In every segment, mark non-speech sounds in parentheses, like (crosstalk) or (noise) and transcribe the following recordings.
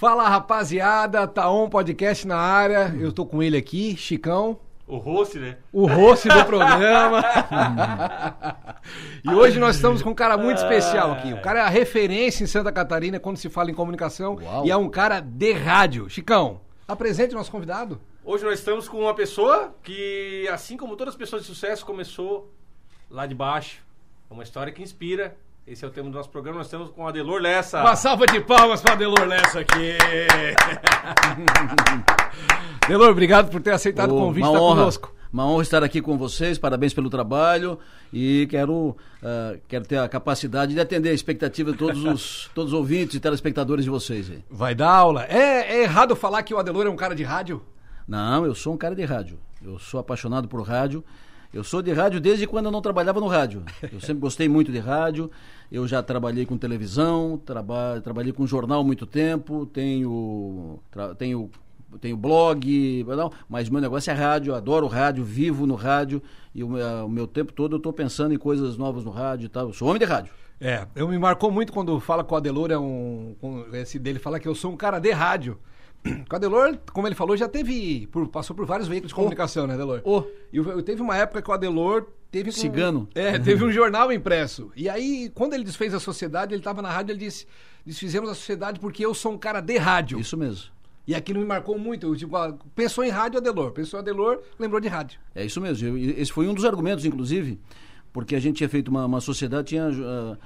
Fala rapaziada, Taon Podcast na área. Eu tô com ele aqui, Chicão, O host, né? o host do programa. e hoje nós estamos com um cara muito especial aqui. O cara é a referência em Santa Catarina quando se fala em comunicação Uau. e é um cara de rádio. Chicão, apresente o nosso convidado. Hoje nós estamos com uma pessoa que, assim como todas as pessoas de sucesso, começou lá de baixo. É Uma história que inspira. Esse é o tema do nosso programa. Nós estamos com o Adelor Lessa. Uma salva de palmas para Delor Lessa aqui. (laughs) Delor, obrigado por ter aceitado o Ô, convite uma de estar honra, conosco. Uma honra estar aqui com vocês, parabéns pelo trabalho e quero, ah, quero ter a capacidade de atender a expectativa de todos os, (laughs) todos os ouvintes e telespectadores de vocês. aí. Vai dar aula. É, é errado falar que o Adelor é um cara de rádio? Não, eu sou um cara de rádio, eu sou apaixonado por rádio, eu sou de rádio desde quando eu não trabalhava no rádio. Eu sempre gostei muito de rádio, eu já trabalhei com televisão, traba, trabalhei com jornal muito tempo, tenho, tenho, tenho blog, não, mas meu negócio é rádio, adoro rádio, vivo no rádio e o, meu- o meu tempo todo eu estou pensando em coisas novas no rádio e tal. Eu sou homem de rádio. É, eu me marcou muito quando fala com o Adelor, é um. com esse dele fala que eu sou um cara de rádio. O Adelor, como ele falou, já teve. por- passou por vários veículos de comunicação, né, Adelor? Ô. E o- teve uma época que o Adelor teve. com- Cigano. É, teve um jornal impresso. E aí, quando ele desfez a sociedade, ele estava na rádio ele disse: desfizemos a sociedade porque eu sou um cara de rádio. Isso mesmo. E aquilo me marcou muito. Eu, Tipo, ah, pensou em rádio Adelor. Pensou em Adelor, lembrou de rádio. É isso mesmo. Eu- esse foi um dos argumentos, inclusive, porque a gente tinha feito uma, uma sociedade, tinha, ca-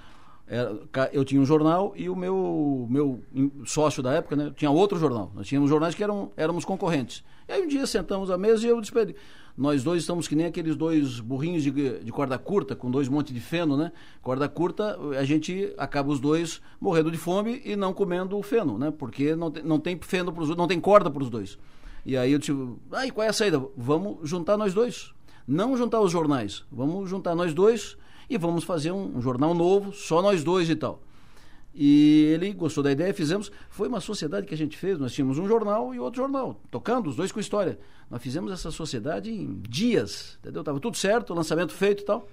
eu tinha um jornal e o meu, meu sócio da época né, tinha outro jornal. Nós tínhamos jornais que eram, éramos concorrentes. E aí um dia sentamos à mesa e eu disse para ele, nós dois estamos que nem aqueles dois burrinhos de, de corda curta, com dois montes de feno, né? Corda curta, a gente acaba os dois morrendo de fome e não comendo o feno, né? Porque não tem, não tem feno pros, não tem corda para os dois. E aí eu disse, e qual é a saída? Vamos juntar nós dois. Não juntar os jornais, vamos juntar nós dois e vamos fazer um, um jornal novo, só nós dois e tal. E ele gostou da ideia, fizemos. Foi uma sociedade que a gente fez. Nós tínhamos um jornal e outro jornal, tocando, os dois com história. Nós fizemos essa sociedade em dias, entendeu? Tava tudo certo, lançamento feito e tal.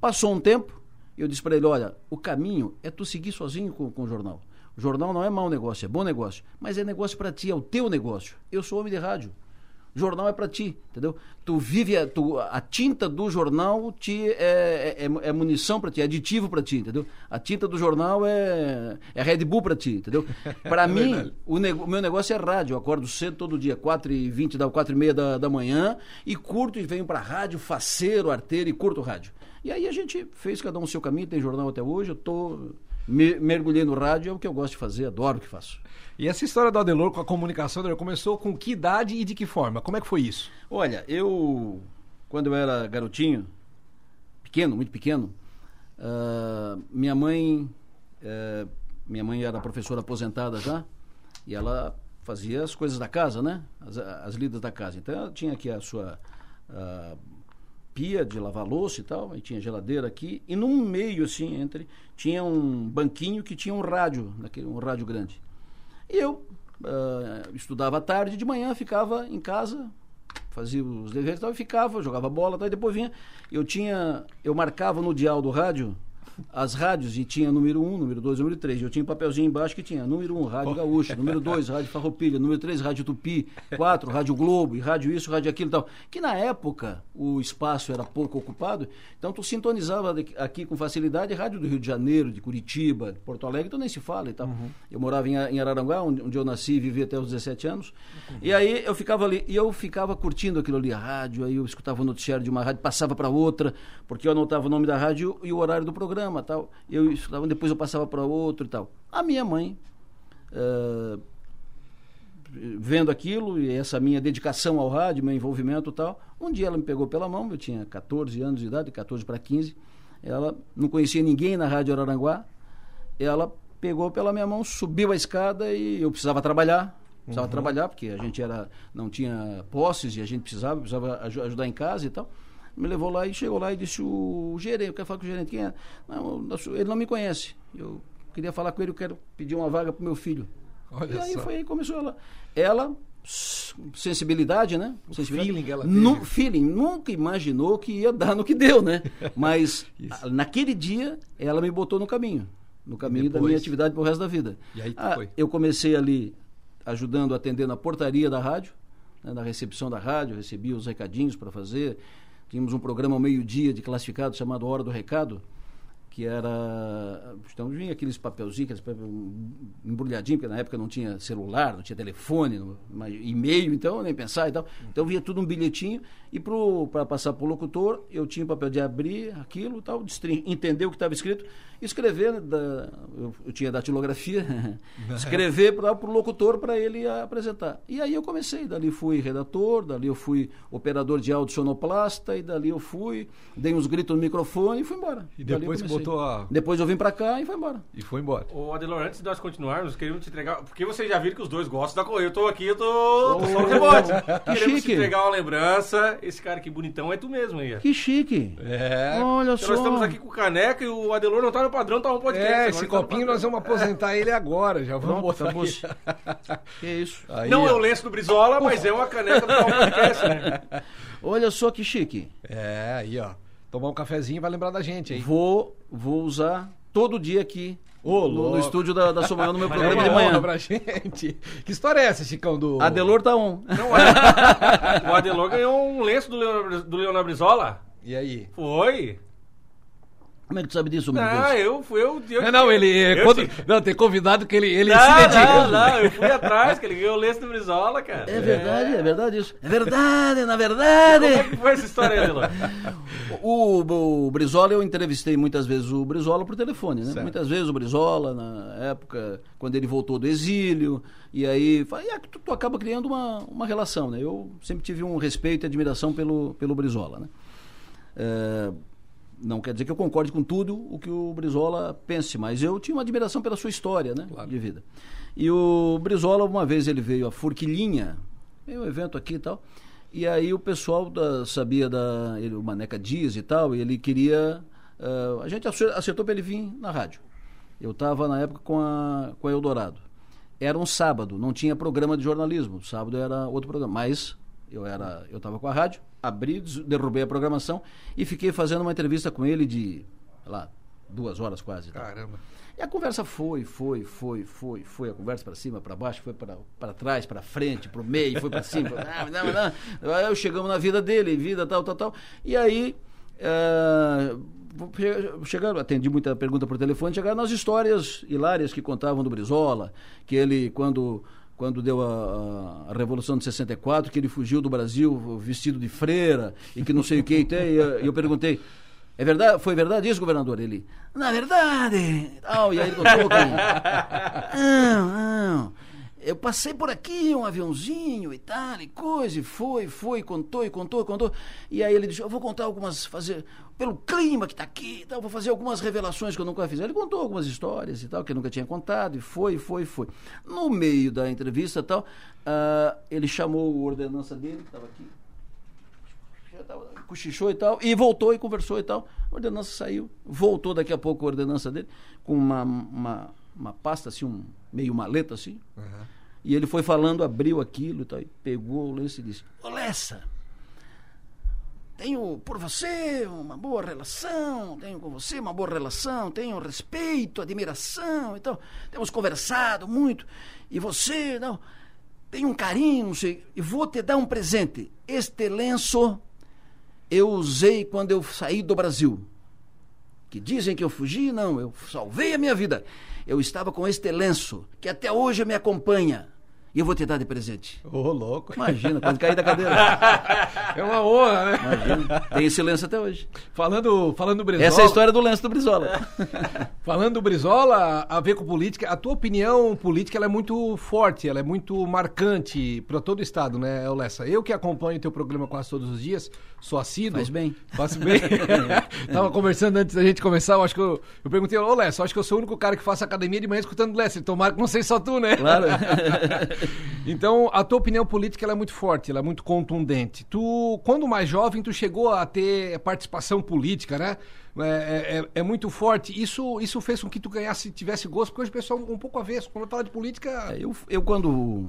Passou um tempo, eu disse para ele: olha, o caminho é tu seguir sozinho com, com o jornal. O jornal não é mau negócio, é bom negócio. Mas é negócio para ti, é o teu negócio. Eu sou homem de rádio. Jornal é para ti, entendeu? Tu vive, a, tu, a tinta do jornal te é, é, é munição para ti, é aditivo para ti, entendeu? A tinta do jornal é, é Red Bull para ti, entendeu? (laughs) Para mim, o, o meu negócio é rádio. Eu acordo cedo todo dia, 4h20, da 4h30 da, da manhã, e curto e venho para rádio, faceiro, arteiro e curto rádio. E aí a gente fez cada um o seu caminho, tem jornal até hoje, eu tô me, mergulhei no rádio, é o que eu gosto de fazer, adoro o que faço. E essa história do Adelor com a comunicação, Adelor, começou com que idade e de que forma? Como é que foi isso? Olha, eu, quando eu era garotinho, pequeno, muito pequeno, ah, minha mãe, eh, minha mãe era professora aposentada já, e ela fazia as coisas da casa, né? As, as lidas da casa. Então ela tinha aqui a sua ah, pia de lavar louça e tal, aí tinha geladeira aqui, e no meio, assim, entre, tinha um banquinho que tinha um rádio, naquele, um rádio grande. E eu ah, estudava à tarde, de manhã ficava em casa, fazia os deveres e tal, e ficava, jogava bola tal, e depois vinha. Eu tinha. Eu marcava no dial do rádio as rádios e tinha número 1, número 2, número 3. Eu tinha um papelzinho embaixo que tinha número 1, Rádio Gaúcha, número 2, Rádio Farroupilha, número 3, Rádio Tupi, 4, Rádio Globo, e Rádio isso, Rádio aquilo e tal. Que na época o espaço era pouco ocupado, então tu sintonizava aqui com facilidade rádio do Rio de Janeiro, de Curitiba, de Porto Alegre, então nem se fala e tal. Eu morava em, Araranguá, onde, onde eu nasci e vivi até os 17 anos. E aí eu ficava ali, e eu ficava curtindo aquilo ali, a rádio, aí eu escutava o noticiário de uma rádio, passava para outra, porque eu anotava o nome da rádio e o horário do programa tal. Eu escutava, depois eu passava para outro e tal. A minha mãe, eh, vendo aquilo e essa minha dedicação ao rádio, meu envolvimento e tal, um dia ela me pegou pela mão, eu tinha 14 anos de idade, 14 para 15, ela não conhecia ninguém na Rádio Araranguá, ela pegou pela minha mão, subiu a escada e eu precisava trabalhar, precisava trabalhar porque a gente era não tinha posses e a gente precisava, precisava aju- ajudar em casa e tal. Me levou lá e chegou lá e disse o gerente, eu quero falar com o gerente, quem é? Não, ele não me conhece. Eu queria falar com ele, eu quero pedir uma vaga para meu filho. Olha e aí só. foi aí que começou ela. Ela, sensibilidade, né? Sensibilidade. feeling ela teve. feeling, nunca imaginou que ia dar no que deu, né? (laughs) Mas a- naquele dia ela me botou no caminho. No caminho da Depois? minha atividade pro resto da vida. E aí Ah, foi? eu comecei ali ajudando a atender na portaria da rádio, né, na recepção da rádio, recebia os recadinhos para fazer. Tínhamos um programa ao meio-dia de classificado chamado Hora do Recado, que era. Então vinha aqueles papelzinhos, aqueles papel embrulhadinhos, porque na época não tinha celular, não tinha telefone, não- e-mail, então nem pensar e tal. Então vinha tudo um bilhetinho e para passar para o locutor, eu tinha o papel de abrir aquilo, tal, destrin- entender o que estava escrito, escrever, da, eu, eu tinha datilografia, (laughs) escrever para o locutor para ele apresentar. E aí eu comecei, dali fui redator, dali eu fui operador de áudio sonoplasta, e dali eu fui, dei uns gritos no microfone e fui embora. E depois que Depois eu vim para cá e foi embora. E foi embora. Ô, Adelor, antes de nós continuarmos, queríamos te entregar. Porque vocês já viram que os dois gostam da coisa. Eu tô aqui, eu tô. tô só no rebote. Queremos chique. te entregar uma lembrança. Esse cara que bonitão é tu mesmo aí. Que chique. É. Olha Então só. nós estamos aqui com o caneca e o Adelor não tá no padrão, tá no podcast. É, Agora esse tá copinho padrão. nós vamos aposentar ele agora. Já vamos Pronto, botar aqui. Que isso. Aí, Não ó. é o lenço do Brizola, mas é uma caneca do (laughs) Tal podcast, né? Olha só que chique. É, aí, ó. Tomar um cafezinho vai lembrar da gente aí. Vou, vou usar todo dia aqui Ô, no, louco. no estúdio da, da Somanhã, no meu (laughs) É programa uma de manhã. pra gente. Que história é essa, Chicão? Do... Adelor tá on. Não, o Adelor- o Adelor ganhou um lenço do Leonardo, do Leonardo Brizola. E aí? Foi. Como é que tu sabe disso, meu Ah, eu fui. Eu, eu, Não, não, ele. eu quando- Não, tem convidado que ele, ele Não, se dedica. não, não, eu fui atrás, que ele ganhou o lenço do Brizola, cara. É verdade, é verdade isso. É verdade, na verdade. Como é que foi essa história aí, Adelor? O, o Brizola, eu entrevistei muitas vezes o Brizola por telefone, né? Certo. Muitas vezes o Brizola, na época, quando ele voltou do exílio, e aí e aí tu, tu acaba criando uma, uma relação, né? Eu sempre tive um respeito e admiração pelo, pelo Brizola, né? É, não quer dizer que eu concorde com tudo o que o Brizola pense, mas eu tinha uma admiração pela sua história, né? Claro. De vida. E o Brizola, uma vez ele veio a Forquilinha, veio um evento aqui e tal, e aí o pessoal da- sabia da. Ele, o Maneca Dias e tal, e ele queria. ah, a gente acer- acertou para ele vir na rádio. Eu estava na época com a, com a Eldorado. Era um sábado, não tinha programa de jornalismo. Sábado era outro programa. Mas eu era, eu estava com a rádio, abri, derrubei a programação e fiquei fazendo uma entrevista com ele de, sei lá, duas horas quase. tá? Caramba. E a conversa foi, foi, foi, foi, foi. A conversa para cima, para baixo, foi para trás, para frente, para o meio, foi para cima. não, não, não. Aí eu chegamos na vida dele, vida tal, tal, tal. E aí, eh, chegaram, atendi muita pergunta por telefone, chegaram nas histórias hilárias que contavam do Brizola, que ele, quando quando deu a, a, Revolução de 64, que ele fugiu do Brasil vestido de freira e que não sei o que. E eu, perguntei, é verdade, foi verdade isso, governador? Ele, na verdade, tal, e aí ele contou que, não, não, eu passei por aqui, um aviãozinho e tal, e coisa, e foi, foi, contou, e contou, contou, e aí ele disse, eu vou contar algumas, fazer, pelo clima que está aqui e tal, vou fazer algumas revelações que eu nunca fiz. Ele contou algumas histórias e tal, que eu nunca tinha contado, e foi, foi, foi. No meio da entrevista e tal, ah, ele chamou o ordenança dele, que estava aqui, tava, cochichou e tal, e voltou e conversou e tal. A ordenança saiu, voltou daqui a pouco a ordenança dele, com uma, uma, uma pasta assim, um, meio maleta assim. E ele foi falando, abriu aquilo e tal, e pegou o lenço e disse: Ô Lessa, tenho por você uma boa relação, tenho com você uma boa relação, tenho respeito, admiração e tal. Temos conversado muito. E você, não, tem um carinho, não sei, e vou te dar um presente. Este lenço eu usei quando eu saí do Brasil. Que dizem que eu fugi, não, eu salvei a minha vida. Eu estava com este lenço, que até hoje me acompanha. E eu vou te dar de presente. Ô, louco. Imagina, quando cair da cadeira. (laughs) É uma honra, né? Imagina. Tem esse lenço até hoje. Falando, falando do Brizola. Essa é a história do lenço do Brizola. (laughs) Falando do Brizola, a ver com política, a tua opinião política ela é muito forte, ela é muito marcante para todo o estado, né, Lessa? Eu que acompanho o teu programa quase todos os dias, sou assíduo. Faz bem. Faço bem. (laughs) Tava conversando antes da gente começar, eu acho que eu, eu perguntei, ô Lessa, eu acho que eu sou o único cara que faço academia de manhã escutando Lessa. Tomara que não sei só tu, né? Claro. (laughs) Então, a tua opinião política é muito forte, ela é muito contundente. Tu, quando mais jovem, tu chegou a ter participação política, né? É, é- é muito forte. Isso, isso fez com que tu ganhasse, tivesse gosto, porque hoje o pessoal um pouco avesso. Quando fala de política. É, Eu, eu quando,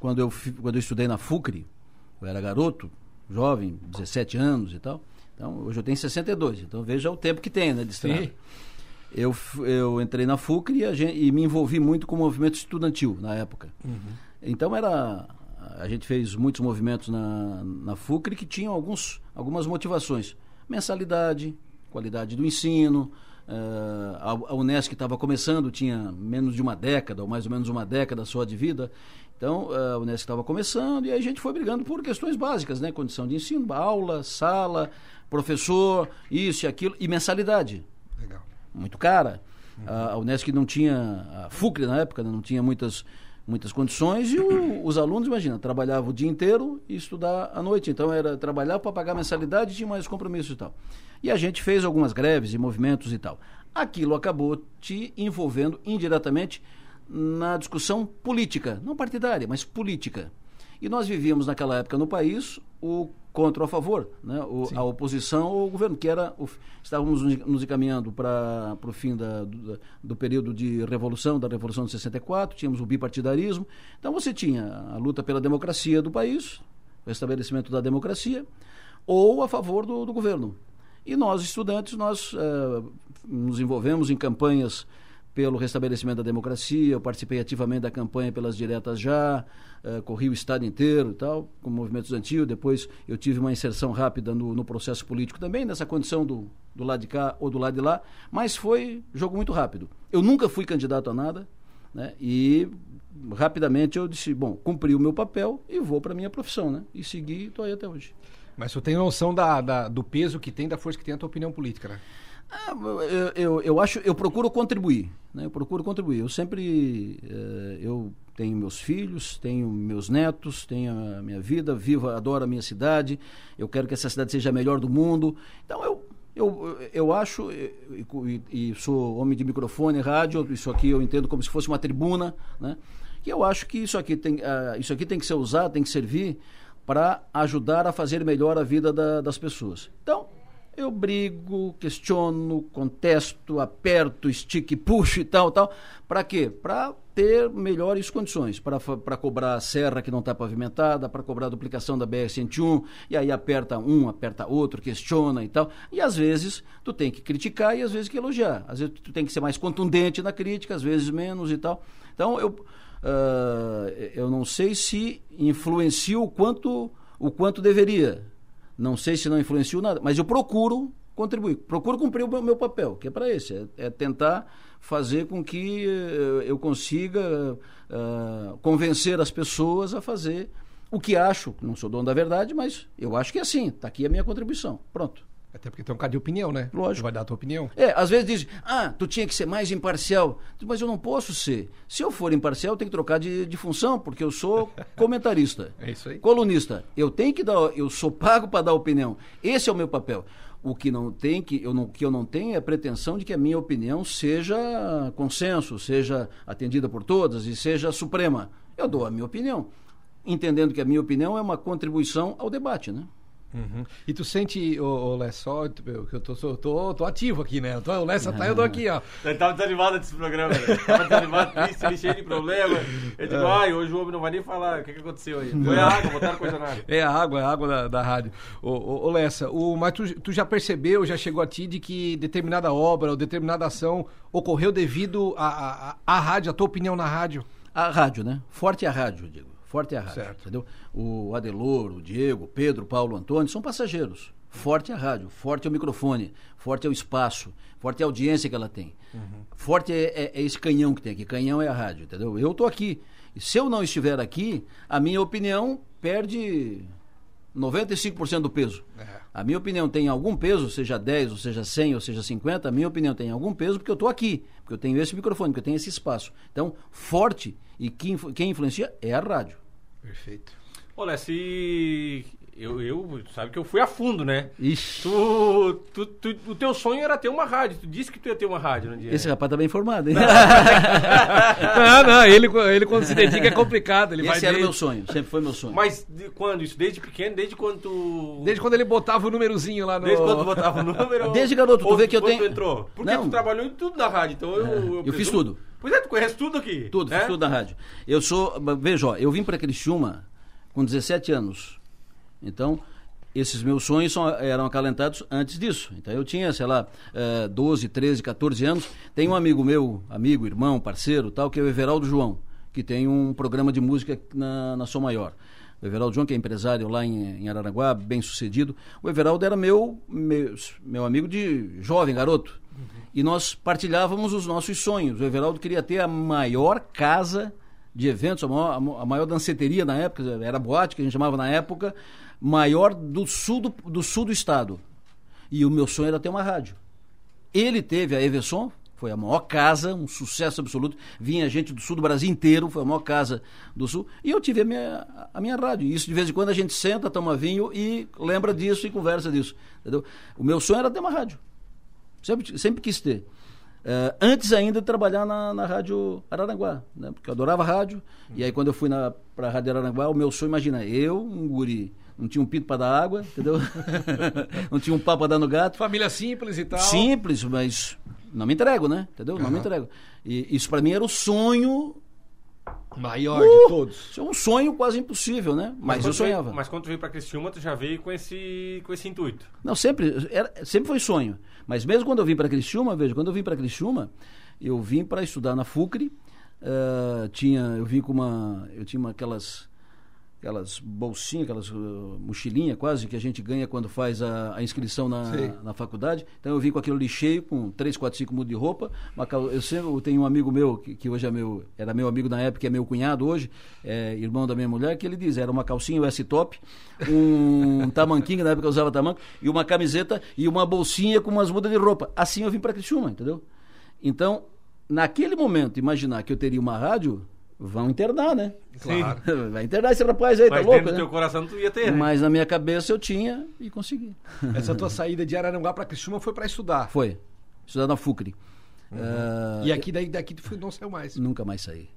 quando, eu, quando eu estudei na FUCRE, eu era garoto, jovem, 17 anos e tal. Então, hoje eu tenho 62, então veja o tempo que tem, né, de estrada. Sim. Eu, eu entrei na FUCRE e, a gen- e me envolvi muito com o movimento estudantil na época. Então era a gente fez muitos movimentos na, na FUCRE que tinham alguns, algumas motivações. Mensalidade, qualidade do ensino, uh, a, a Unesco estava começando, tinha menos de uma década, ou mais ou menos uma década só de vida. Então, uh, a Unesco estava começando e aí a gente foi brigando por questões básicas, né? Condição de ensino, aula, sala, professor, isso e aquilo, e mensalidade. Legal. Muito cara. Uhum. A, a Unesco não tinha, a FUCRE na época, né? não tinha muitas muitas condições e o, os alunos, imagina, trabalhavam o dia inteiro e estudar à noite. Então era trabalhar para pagar mensalidade e tinha mais compromissos e tal. E a gente fez algumas greves e movimentos e tal. Aquilo acabou te envolvendo indiretamente na discussão política, não partidária, mas política. E nós vivíamos naquela época no país o contra ou a favor, né? O, a oposição ao governo, que era. O, estávamos nos encaminhando para o fim da, do, do, período de revolução, da Revolução de 64, tínhamos o bipartidarismo. Então você tinha a luta pela democracia do país, o estabelecimento da democracia, ou a favor do, do governo. E nós, estudantes, nós uh, nos envolvemos em campanhas pelo restabelecimento da democracia, eu participei ativamente da campanha pelas diretas já, uh, corri o estado inteiro e tal, com o movimento estudantil, depois eu tive uma inserção rápida no, no, processo político também, nessa condição do, do lado de cá ou do lado de lá, mas foi jogo muito rápido. Eu nunca fui candidato a nada, né, e rapidamente eu disse, bom, cumpri o meu papel e vou para a minha profissão, né, e segui estou aí até hoje. Mas você tem noção da, da, do peso que tem, da força que tem a tua opinião política, né? Ah, eu, eu, eu, acho, eu procuro contribuir, né? Eu procuro contribuir. Eu sempre, eh, eu tenho meus filhos, tenho meus netos, tenho a minha vida, vivo, adoro a minha cidade. Eu quero que essa cidade seja a melhor do mundo. Então eu, eu, eu acho e, e, e sou homem de microfone, rádio. Isso aqui eu entendo como se fosse uma tribuna, né? E eu acho que isso aqui tem, uh, isso aqui tem que ser usado, tem que servir para ajudar a fazer melhor a vida da, das pessoas. Então eu brigo, questiono, contesto, aperto, estique, puxo e tal, tal. Para quê? Para ter melhores condições, para cobrar a serra que não está pavimentada, para cobrar a duplicação da BR-101, e aí aperta um, aperta outro, questiona e tal. E às vezes tu tem que criticar e às vezes que elogiar. Às vezes tu tem que ser mais contundente na crítica, às vezes menos e tal. Então eu, uh, eu não sei se influencia o quanto, o quanto deveria não sei se não influenciou nada, mas eu procuro contribuir, procuro cumprir o meu papel, que é para esse, é, é, tentar fazer com que uh, eu consiga uh, convencer as pessoas a fazer o que acho, não sou dono da verdade, mas eu acho que é assim, está aqui a minha contribuição, pronto. Até porque tem um bocado de opinião, né? Lógico. Tu vai dar a tua opinião. É, às vezes dizem, ah, tu tinha que ser mais imparcial. Mas eu não posso ser. Se eu for imparcial, eu tenho que trocar de, de função, porque eu sou (laughs) comentarista. é isso aí. Colunista. Eu tenho que dar, eu sou pago para dar opinião. Esse é o meu papel. O que não tem, que eu não, que eu não tenho é a pretensão de que a minha opinião seja consenso, seja atendida por todas e seja suprema. Eu dou a minha opinião, entendendo que a minha opinião é uma contribuição ao debate, né? Uhum. E tu sente, ô, ô Lessa, que eu tô, tô, tô, tô, ativo aqui, né? Tô, o Lessa tá, eu tô aqui, ó. (laughs) Ele tava desanimado desse programa, né? Tava desanimado, triste, cheio de problema. Eu digo, é. ai, hoje o homem não vai nem falar o que, que aconteceu aí. Foi a água, botaram coisa na água. É a água, é a água da, da rádio. Ô, ô, ô Lessa, o, mas tu, tu já percebeu, já chegou a ti de que determinada obra ou determinada ação ocorreu devido à a, a, a rádio, a tua opinião na rádio? A rádio, né? Forte a rádio, digo. Forte é a rádio, certo. entendeu? O Adelor, o Diego, o Pedro, o Paulo, o Antônio são passageiros. Forte é a rádio, forte é o microfone, forte é o espaço, forte é a audiência que ela tem. Uhum. Forte é, é, é, esse canhão que tem aqui, canhão é a rádio, entendeu? Eu estou aqui. E se eu não estiver aqui, a minha opinião perde 95% do peso. É. A minha opinião tem algum peso, seja 10, ou seja 100, ou seja 50, a minha opinião tem algum peso porque eu estou aqui, porque eu tenho esse microfone, porque eu tenho esse espaço. Então, forte e quem, quem influencia é a rádio. Perfeito. Olha, se eu, eu, sabe que eu fui a fundo, né? Ixi. Tu, tu, tu, o teu sonho era ter uma rádio. Tu disse que tu ia ter uma rádio dia. Esse rapaz tá bem informado, hein? (laughs) não, não, ele, ele quando se dedica é complicado. Ele Esse vai era o meu sonho, sempre foi meu sonho. Mas de quando isso? Desde pequeno? Desde quando tu... Desde quando ele botava o númerozinho lá no... Desde quando tu botava o número? (laughs) Desde garoto, tu vê que eu tenho... tu entrou? Porque não. tu trabalhou em tudo na rádio, então eu... É, eu, eu fiz tudo. Pois é, tu conhece tudo aqui. Tudo, é? fiz tudo na rádio. Eu sou... Veja, ó, eu vim pra Criciúma com 17 anos. Então esses meus sonhos são, eram acalentados antes disso. Então eu tinha, sei lá, é, 12, 13, 14 anos. Tem um amigo meu, amigo, irmão, parceiro, tal, que é o Everaldo João. que tem um programa de música na, na Som Maior. O Everaldo João, que é empresário lá em, em Araranguá, bem sucedido. O Everaldo era meu, meu, meu amigo de jovem, garoto. Uhum. E nós partilhávamos os nossos sonhos. O Everaldo queria ter a maior casa de eventos, a maior, a maior danceteria na época, era boate que a gente chamava na época, maior do sul do, do sul do estado. E o meu sonho era ter uma rádio. Ele teve a Everson, foi a maior casa, um sucesso absoluto. Vinha gente do sul do Brasil inteiro, foi a maior casa do sul. E eu tive a minha, a minha rádio. E isso de vez em quando a gente senta, toma vinho e lembra disso e conversa disso. Entendeu? O meu sonho era ter uma rádio. Sempre, sempre quis ter. Uh, antes ainda de trabalhar na, na Rádio Araranguá, né? porque eu adorava rádio. E aí, quando eu fui para a Rádio Araranguá, o meu sonho, imagina, eu, um guri, não tinha um pinto para dar água, entendeu? (laughs) não tinha um pau para dar no gato. Família simples e tal. Simples, mas não me entrego, né? Entendeu? Uhum. Não me entrego. E isso para mim era o sonho maior uh, de todos. Isso é um sonho quase impossível, né? Mas, mas eu sonhava. Veio, mas quando tu veio para Criciúma, tu já veio com esse com esse intuito? Não, sempre era, sempre foi sonho. Mas mesmo quando eu vim para Criciúma, veja, quando eu vim para Criciúma, eu vim para estudar na FUCRE. Uh, tinha, eu vim com uma, eu tinha uma, aquelas aquelas bolsinhas, aquelas uh, mochilinhas quase que a gente ganha quando faz a, a inscrição na, na faculdade. Então eu vim com aquele lixeio com 3, 4, 5 mudos de roupa. Uma, eu sempre eu tenho um amigo meu, que, que, hoje é meu, era meu amigo na época, que é meu cunhado hoje, é irmão da minha mulher, que ele diz, era uma calcinha US top, um (laughs) tamanquinho, na época eu usava tamanco, e uma camiseta e uma bolsinha com umas mudas de roupa. Assim eu vim para Criciúma, entendeu? Então, naquele momento, imaginar que eu teria uma rádio, vão internar, né? Claro. (laughs) Vai internar esse rapaz aí, Mas tá louco, dentro né? do teu coração tu ia ter, né? Mas na minha cabeça eu tinha e consegui. Essa tua (laughs) saída de Araranguá para Criciúma foi para estudar? Foi. Estudar na FUCRE. Uhum. Uh, e aqui daí, daqui tu não saiu mais? Nunca mais saí.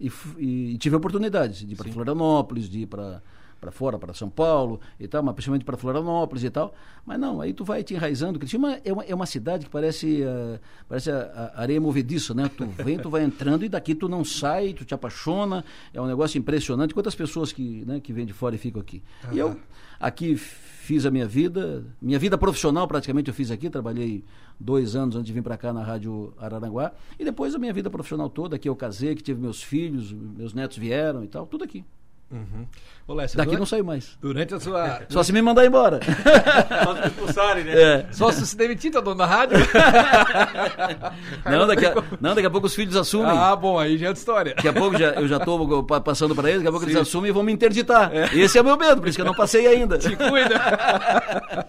E, e tive oportunidades de ir para Florianópolis, de ir para para fora, para São Paulo e tal, mas principalmente para Florianópolis e tal. Mas não, aí tu vai te enraizando. Criciúma é uma, é uma cidade que parece, uh, parece a, a areia movediça, né? Tu vem, tu vai entrando e daqui tu não sai, tu te apaixona. É um negócio impressionante. Quantas pessoas que, né, que vêm de fora e ficam aqui. Uhum. E eu aqui fiz a minha vida, minha vida profissional praticamente eu fiz aqui, trabalhei dois anos antes de vir para cá na Rádio Araranguá, e depois a minha vida profissional toda, aqui eu casei, que tive meus filhos, meus netos vieram e tal, tudo aqui. Uhum. Ô, Daqui durante, não saiu mais. Durante a sua. Só se me mandar embora. (laughs) Só se expulsarem, né? É. Só se se demitir, tá dono da rádio? (laughs) não, daqui a, não, daqui a pouco os filhos assumem. Ah, bom, aí já é outra história. Daqui a pouco já, eu já tô passando para eles, daqui a pouco Sim. eles assumem e vão me interditar. É. Esse é o meu medo, por isso que eu não passei ainda. (laughs) Se cuida.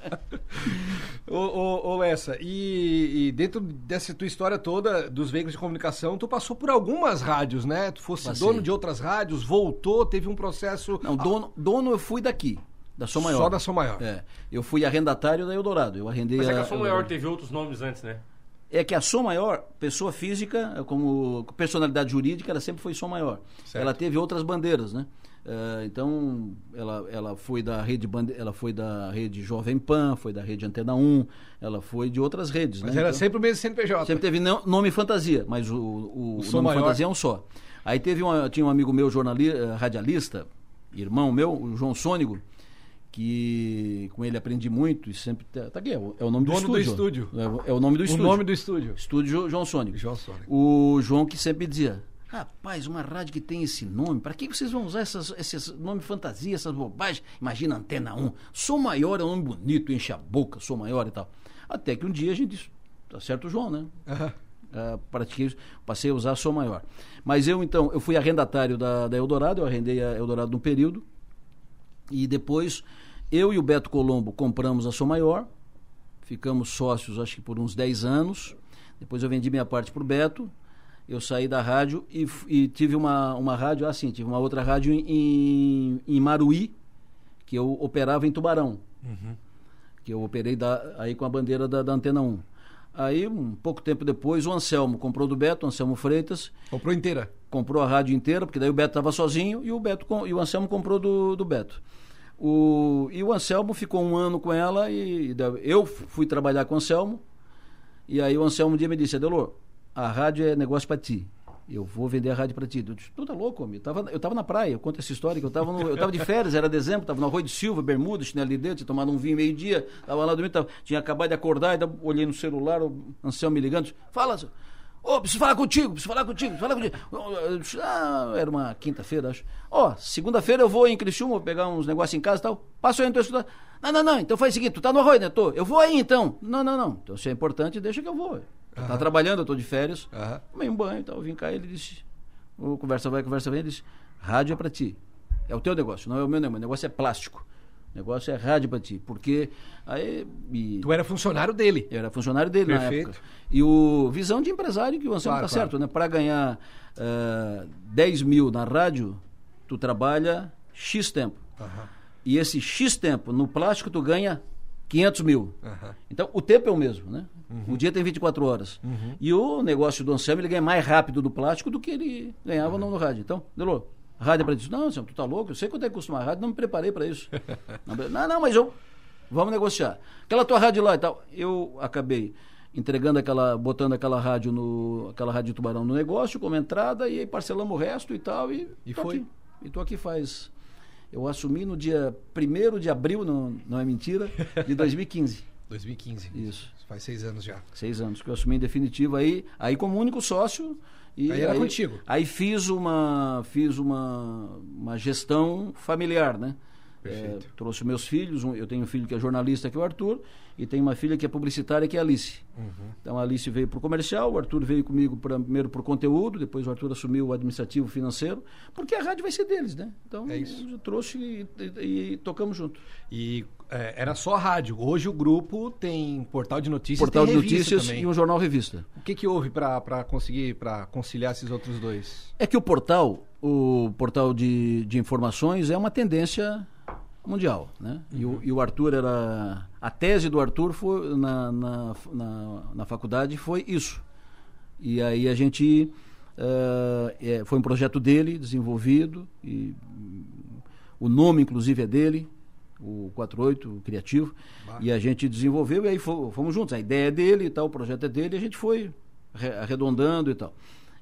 Ô, ô, ô Lessa, e, e, dentro dessa tua história toda dos veículos de comunicação, tu passou por algumas rádios, né? Tu fosse Passei. dono de outras rádios, voltou, teve um processo. Não, dono, dono eu fui daqui. Da Som Maior. Só da Som Maior. É. Eu fui arrendatário da Eldorado. Eu arrendei Mas é que a Som Maior teve outros nomes antes, né? É que a Som Maior, pessoa física, como personalidade jurídica, ela sempre foi Som Maior. Certo. Ela teve outras bandeiras, né? Uh, então, ela, ela foi da rede bande... ela foi da rede Jovem Pan, foi da rede Antena 1, ela foi de outras redes. Mas né? era então, sempre o mesmo CNPJ. Sempre teve nome fantasia, mas o, o, o nome maior. fantasia é um só. Aí teve uma, tinha um amigo meu, jornalista, eh, radialista, irmão meu, o João Sônigo, que com ele aprendi muito e sempre tá, tá aqui é o, é o nome Dono do estúdio. Do estúdio. É, é, o nome do estúdio. O nome do estúdio. Estúdio João Sônico. João Sônico. O João que sempre dizia: Rapaz, uma rádio que tem esse nome, para que vocês vão usar essas, esses nomes fantasia, essas bobagens? Imagina Antena 1. Sou maior é um nome bonito, enche a boca, sou maior e tal. Até que um dia a gente disse, tá certo João, né? Uhum. Uh, pratiquei, passei a usar Sou Maior. Mas eu, então, eu fui arrendatário da, da Eldorado, eu arrendei a Eldorado num período, e depois eu e o Beto Colombo compramos a Sou Maior, ficamos sócios acho que por uns 10 anos, depois eu vendi minha parte para o Beto, eu saí da rádio e, e, tive uma, uma rádio, assim, tive uma outra rádio em, em Maruí, que eu operava em Tubarão. Uhum. Que eu operei da, aí com a bandeira da, da, Antena 1. Aí, um pouco tempo depois, o Anselmo comprou do Beto, o Anselmo Freitas. Comprou inteira? Comprou a rádio inteira, porque daí o Beto estava sozinho e o, Beto, e o Anselmo comprou do, do Beto. O, e o Anselmo ficou um ano com ela e, e eu fui trabalhar com o Anselmo. E aí o Anselmo um dia me disse, Adelor, a rádio é negócio para ti. Eu vou vender a rádio para ti. Eu disse, tu tá louco, homem. Eu tava, eu tava na praia, eu conto essa história, que eu tava, no, eu tava de férias, era dezembro, tava no Arroio de Silva, bermuda, chinelo de dedo, tinha tomado um vinho meio-dia, tava lá dormindo, tava, tinha acabado de acordar, e olhei no celular, o Anselmo me ligando, fala, Ô, preciso falar contigo, preciso falar contigo, preciso falar contigo. Disse, ah, era uma quinta-feira, acho. Ó, segunda-feira eu vou em Criciúma, vou pegar uns negócios em casa e tal. Passo aí no teu estudante. Não, não, não, então faz o seguinte, tu tá no arroio, né? Tô. Eu vou aí então. Não, não, não. Então se é importante, deixa que eu vou. Tá trabalhando, eu tô de férias. Aham. Tomei um banho e tal. Vim cá ele disse. O conversa vai, conversa vem, ele disse: rádio é pra ti. É o teu negócio, não é o meu negócio. O negócio é plástico. O negócio é rádio pra ti. Porque aí. e- Tu era funcionário dele. eu era funcionário dele Perfeito. na época. E o visão de empresário que o Anselmo Claro, tá claro. certo, né? Para ganhar ah, 10 mil na rádio, tu trabalha X tempo. Aham. E esse X tempo no plástico tu ganha 500 mil. Aham. Então o tempo é o mesmo, né? O dia tem 24 horas. E o negócio do Anselmo ele ganha mais rápido no plástico do que ele ganhava no, no rádio. Então, Delô, rádio é pra isso. Não, Anselmo, tu tá louco? Eu sei quanto é que custa uma rádio, não me preparei para isso. (laughs) não, não, mas eu. Vamos negociar. Aquela tua rádio lá e tal. Eu acabei entregando aquela, botando aquela rádio no, aquela rádio Tubarão no negócio como entrada e aí parcelamos o resto e tal e, E foi? aqui. E tô aqui faz eu assumi no dia 1 de abril, não, não é mentira, de (laughs) 2015. 2015. Isso. Faz seis anos já. Seis anos que eu assumi em definitivo aí, aí como único sócio. E Aí era contigo. Aí fiz uma, fiz uma, uma gestão familiar, né? É, trouxe meus filhos, um- eu tenho um filho que é jornalista, que é o Arthur, e tenho uma filha que é publicitária, que é a Alice. Uhum. Então a Alice veio para o comercial, o Arthur veio comigo pra, primeiro para o conteúdo, depois o Arthur assumiu o administrativo financeiro, porque a rádio vai ser deles, né? Então É eu trouxe e, e- e tocamos junto. E é, era só rádio. Hoje o grupo tem portal de notícias Portal de notícias também. e um jornal revista. O que, que houve para conseguir para conciliar esses outros dois? É que o portal, o portal de, de informações é uma tendência mundial, né? E, o, e o Arthur era... A tese do Arthur foi, na, na, na, na faculdade foi isso. E aí a gente... eh, é, foi um projeto dele, desenvolvido, e o nome, inclusive, é dele, o 48, o criativo, Bah. e a gente desenvolveu, e aí fo- fomos juntos. A ideia é dele e tal, o projeto é dele, e a gente foi re- arredondando e tal.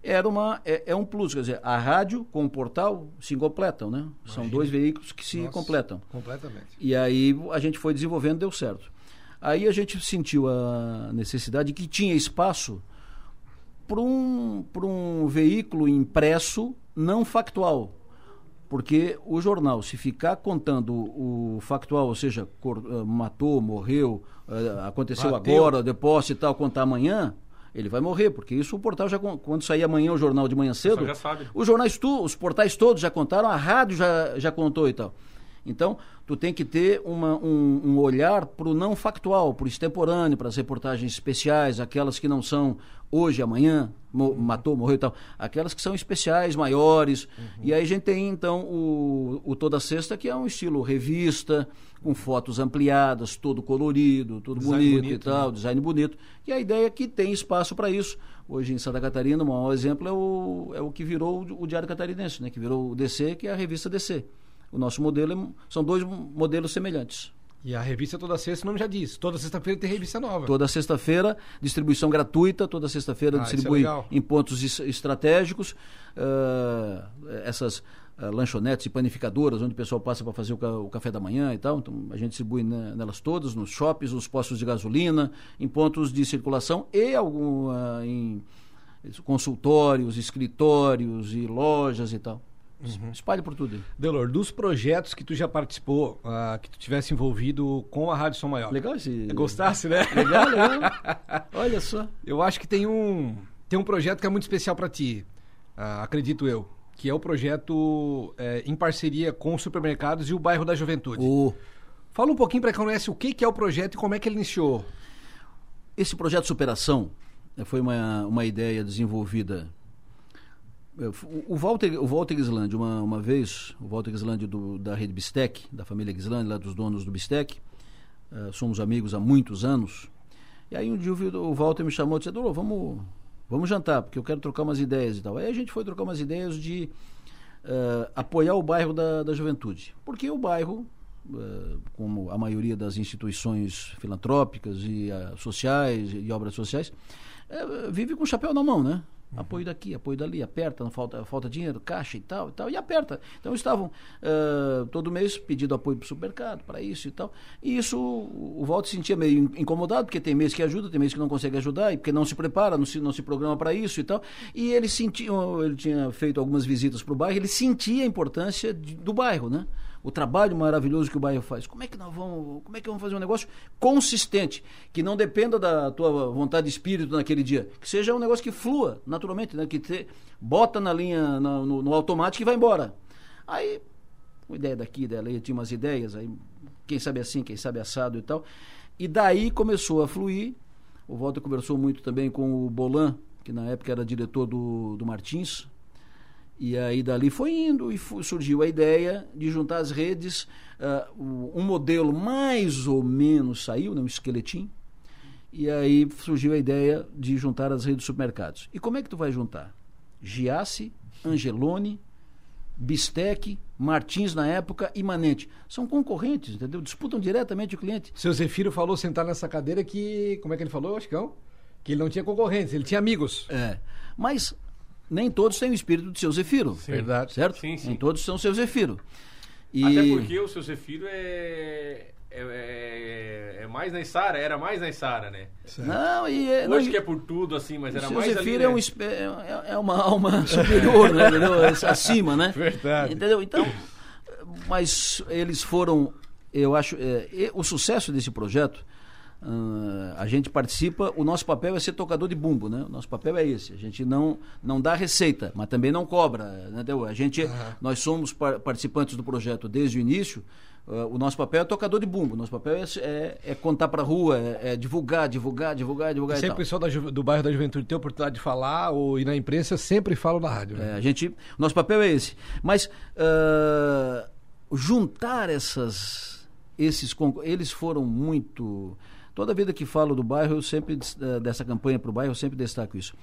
Era uma, é, é um plus, quer dizer, a rádio com o portal se completam, né? São Imagina. dois veículos que se Nossa, completam. Completamente. E aí a gente foi desenvolvendo, deu certo. Aí a gente sentiu a necessidade que tinha espaço para um, pra um veículo impresso não factual. Porque o jornal, se ficar contando o factual, ou seja, eh, matou, morreu, eh, aconteceu Bateu. agora, depósito e tal, contar amanhã, ele vai morrer. Porque isso o portal já, quando sair amanhã o jornal de manhã cedo, já sabe. os jornais, tu, os portais todos já contaram, a rádio já, já contou e tal. Então, tu tem que ter uma, um, um olhar para o não factual, para o extemporâneo, para as reportagens especiais, aquelas que não são hoje, amanhã, matou, morreu e tal. Aquelas que são especiais, maiores. E aí a gente tem, então, o, o Toda Sexta, que é um estilo revista, com fotos ampliadas, todo colorido, todo Design bonito, bonito, e tal, né? design bonito. E a ideia é que tem espaço para isso. Hoje em Santa Catarina, o maior exemplo é o, é o que virou o, o Diário Catarinense, né? que virou o DC, que é a revista DC. O nosso modelo é- são dois modelos semelhantes. E a revista toda sexta, o nome já diz. Toda sexta-feira tem revista nova. Toda sexta-feira, distribuição gratuita, toda sexta-feira Ah, é distribui legal. em pontos es- estratégicos. ah, essas ah, lanchonetes e panificadoras, onde o pessoal passa para fazer o, ca- o café da manhã e tal. Então, a gente distribui né, nelas todas, nos shoppings, nos postos de gasolina, em pontos de circulação e algum, ah, em consultórios, escritórios e lojas e tal. Uhum. Espalhe por tudo. Delor, dos projetos que tu já participou, ah, que tu tivesse envolvido com a Rádio Som Maior. Legal esse. Gostasse, né? Legal, legal. (laughs) Olha só. Eu acho que tem um, tem um projeto que é muito especial para ti, ah, acredito eu, que é o projeto eh, em parceria com os supermercados e o bairro da Juventude. O, Fala um pouquinho para quem conhece o que, que é o projeto e como é que ele iniciou. esse projeto de superação eh, foi uma, uma ideia desenvolvida. O Walter, o Walter Gislandi, uma, uma vez, o Walter Gislandi do, da rede Bistec, da família Gislandi, lá dos donos do Bistec, eh, somos amigos há muitos anos. E aí um dia o Walter me chamou e disse, Adolfo, vamos, vamos jantar, porque eu quero trocar umas ideias e tal. Aí a gente foi trocar umas ideias de eh, apoiar o bairro da, da juventude. Porque o bairro, eh, como a maioria das instituições filantrópicas e sociais e obras sociais, vive com o chapéu na mão, né? Apoio daqui, apoio dali, aperta, não falta, falta dinheiro, caixa e tal e tal, e aperta. Então estavam uh, todo mês pedindo apoio para o supermercado, para isso e tal. E isso o Walter se sentia meio incomodado, porque tem mês que ajuda, tem mês que não consegue ajudar, e porque não se prepara, não se, não se programa para isso e tal. E ele sentia, ele tinha feito algumas visitas para o bairro, ele sentia a importância de, do bairro, né? O trabalho maravilhoso que o bairro faz. Como é que nós vamos, como é que vamos fazer um negócio consistente, que não dependa da tua vontade de espírito naquele dia, que seja um negócio que flua naturalmente, né? que te bota na linha, na, no, no, automático e vai embora. Aí, uma ideia daqui, dela, eu tinha umas ideias, aí quem sabe assim, quem sabe assado e tal. E daí começou a fluir. O Walter conversou muito também com o Bolan, que na época era diretor do, do Martins, e aí dali foi indo e surgiu a ideia de juntar as redes. Uh, um modelo mais ou menos saiu, né, um esqueletinho. E aí surgiu a ideia de juntar as redes de supermercados. E como é que tu vai juntar? Giasse, Angelone, Bistec, Martins na época e Manente. São concorrentes, entendeu? Disputam diretamente o cliente. Seu Zefiro falou sentar nessa cadeira que. Como é que ele falou, Oscão? Que ele não tinha concorrentes, ele tinha amigos. É. Mas nem todos têm o espírito de seu Zefiro. Sim. Verdade. Certo? Sim, sim. Nem todos são seu Zefiro. E... Até porque o seu Zefiro é... É, é, é, mais na Isara, era mais na Isara, né? Certo. Não, e é, Hoje não, que é por tudo, assim, mas era mais Zefiro ali, é, um, né? é, é uma alma (laughs) superior, né? (laughs) Acima, né? Verdade. Entendeu? Então, mas eles foram, eu acho, é, o sucesso desse projeto Uh, a gente participa, o nosso papel é ser tocador de bumbo, né? O nosso papel é esse. A gente não, não dá receita, mas também não cobra. Né? A gente, uhum. Nós somos par participantes do projeto desde o início. Uh, o nosso papel é tocador de bumbo. O nosso papel é, é, é contar para a rua, é, é, divulgar, divulgar, divulgar, divulgar. sempre o pessoal da, do bairro da Juventude tem a oportunidade de falar ou ir na imprensa, sempre falo na rádio. Né? É, a gente, nosso papel é esse. Mas uh, juntar essas, esses, eles foram muito Toda vida que falo do bairro, eu sempre eh, dessa campanha para o bairro, eu sempre destaco isso.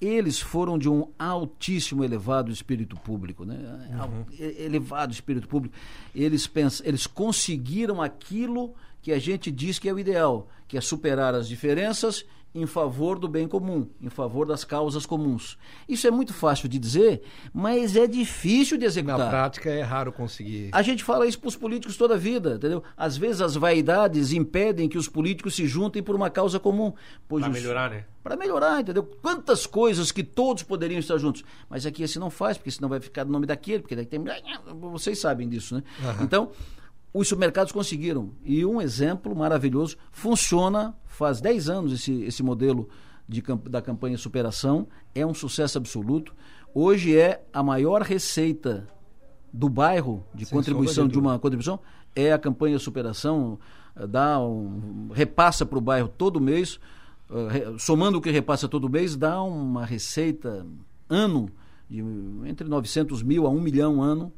Eles foram de um altíssimo, elevado espírito público, né? Uhum. Elevado espírito público. Eles pensam, eles conseguiram aquilo que a gente diz que é o ideal, que é superar as diferenças em favor do bem comum, em favor das causas comuns. Isso é muito fácil de dizer, mas é difícil de executar. Na prática é raro conseguir. A gente fala isso para os políticos toda a vida, entendeu? Às vezes as vaidades impedem que os políticos se juntem por uma causa comum. Para melhorar, né? Para melhorar, entendeu? Quantas coisas que todos poderiam estar juntos. Mas aqui esse não faz, porque senão vai ficar no nome daquele, porque daí tem. Vocês sabem disso, né? Uhum. Então os supermercados conseguiram. E um exemplo maravilhoso, funciona faz 10 anos esse, esse modelo de, da campanha Superação, é um sucesso absoluto. Hoje é a maior receita do bairro de Sem contribuição de, uma contribuição é a campanha Superação, eh, dá um, repassa para o bairro todo mês, uh, somando o que repassa todo mês, dá uma receita ano de entre 900 mil a 1 milhão ano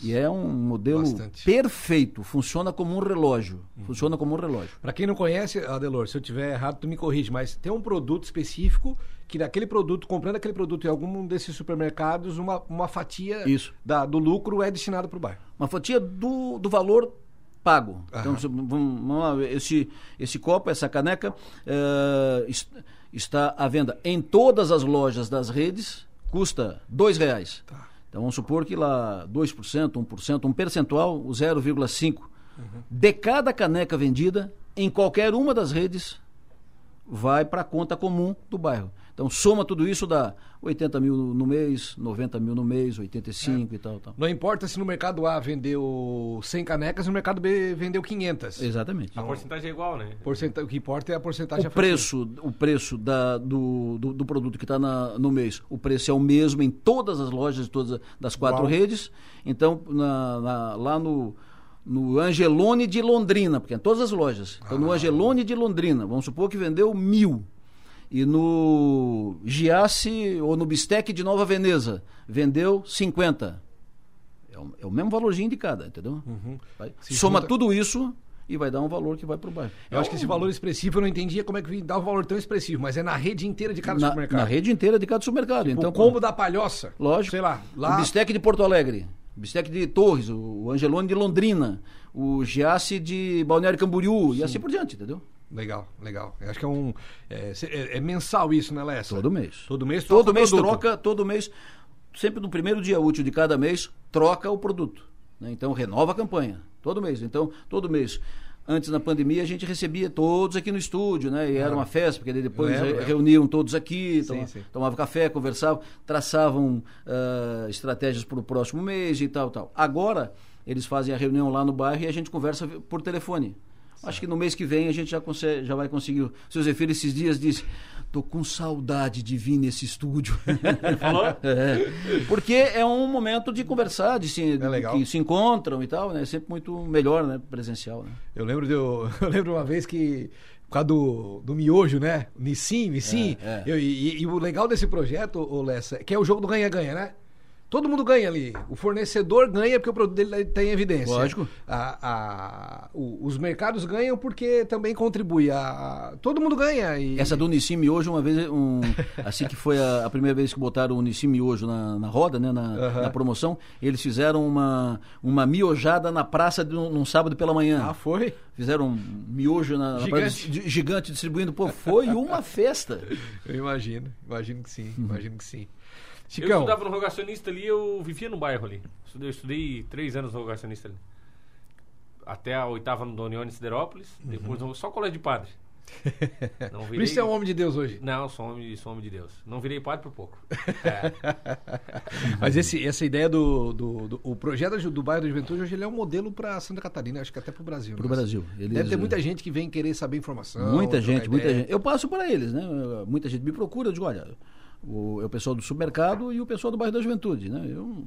nossa. E é um modelo Bastante. perfeito, funciona como um relógio. Uhum. Funciona como um relógio. Para quem não conhece, Adelor, se eu tiver errado, tu me corrige, mas tem um produto específico que daquele produto, comprando aquele produto em algum desses supermercados, uma, uma fatia Isso. Da, do lucro é destinada para o bairro. Uma fatia do, do valor pago. Então, vamos lá, esse, esse copo, essa caneca, uh, está à venda em todas as lojas das redes, custa dois reais. Tá. Então vamos supor que lá 2%, 1%, um percentual, o 0,5%, uhum. de cada caneca vendida, em qualquer uma das redes, vai para a conta comum do bairro. Então soma tudo isso, dá 80 mil no mês, 90 mil no mês, 85 é. e tal, tal. Não importa se no mercado A vendeu 100 canecas e no mercado B vendeu 500. Exatamente. A porcentagem é igual, né? Porcenta... O que importa é a porcentagem. O preço, o preço da, do, do, do produto que está no mês, o preço é o mesmo em todas as lojas, todas das quatro Uau. redes. Então, na, na, lá no no Angelone de Londrina, porque é em todas as lojas. Então, ah. no Angelone de Londrina, vamos supor que vendeu mil e no Giasse ou no Bistec de Nova Veneza vendeu 50. É o, é o mesmo valorzinho de cada, entendeu? Uhum. Soma junta... tudo isso e vai dar um valor que vai para o bairro. Eu é acho um... que esse valor expressivo eu não entendia como é que dá um valor tão expressivo, mas é na rede inteira de cada na, supermercado. Na rede inteira de cada supermercado. Tipo, então, o combo da palhoça. Lógico. Sei lá. lá... O Bistec de Porto Alegre. Bistec de Torres, o Angelone de Londrina, o Giasse de Balneário Camboriú Sim. e assim por diante, entendeu? Legal, legal. Eu acho que é um. É, é- é mensal isso, né, Lessa? Todo mês. Todo mês Todo troca o mês produto. troca, todo mês, sempre no primeiro dia útil de cada mês, troca o produto. né? Então, renova a campanha, todo mês. Então, todo mês. Antes, na pandemia, a gente recebia todos aqui no estúdio, né? E era uma festa, porque depois Lembro, re- reuniam todos aqui, Sim, sim. tomavam café, conversavam, traçavam ah, estratégias para o próximo mês e tal, tal. Agora, eles fazem a reunião lá no bairro e a gente conversa por telefone. Acho que no mês que vem a gente já, consegue, já vai conseguir. O seu Zefiro esses dias disse: tô com saudade de vir nesse estúdio. (laughs) Falou? (laughs) É, porque é um momento de conversar, de se, É que se encontram e tal, né? Sempre muito melhor, né? Presencial, né? Eu lembro, de, eu, (laughs) eu lembro uma vez que, por causa do, do miojo, né? Nissim, Nissim. É, é. Eu- e, e o legal desse projeto, ô Lessa, é que é o jogo do ganha-ganha, né? Todo mundo ganha ali. O fornecedor ganha porque o produto dele tem evidência. Lógico. A- a- o- os mercados ganham porque também contribui. A, todo mundo ganha. E, Essa do Nissim Miojo, uma vez, um, assim que foi a, a primeira vez que botaram o Nissim Miojo na, na roda, né, na, na promoção, eles fizeram uma, uma miojada na praça de um, num sábado pela manhã. Ah, foi? Fizeram um miojo na, na Gigante. praça de- gigante distribuindo. Pô, foi uma festa. (laughs) Eu imagino. Imagino que sim. Imagino que sim. Eu Chicão. estudava no rogacionista ali, eu vivia no bairro ali. Estudei, eu estudei três anos no rogacionista ali. Até a oitava no Dona Ione Siderópolis, depois no- só colégio de padre. (laughs) Não Por isso você é um homem de Deus hoje. Não, sou homem, sou homem de Deus. Não virei padre por pouco. É. (laughs) Mas esse, essa ideia do, do, do- o projeto do, bairro da Juventude hoje ele é um modelo para Santa Catarina, acho que até para o Brasil. Pro né? Brasil. Eles, Deve ter muita gente que vem querer saber informação. Muita gente, muita gente. Eu passo para eles, né? Muita gente me procura, eu digo, olha, o, é o pessoal do supermercado e o pessoal do bairro da Juventude, né? Eu,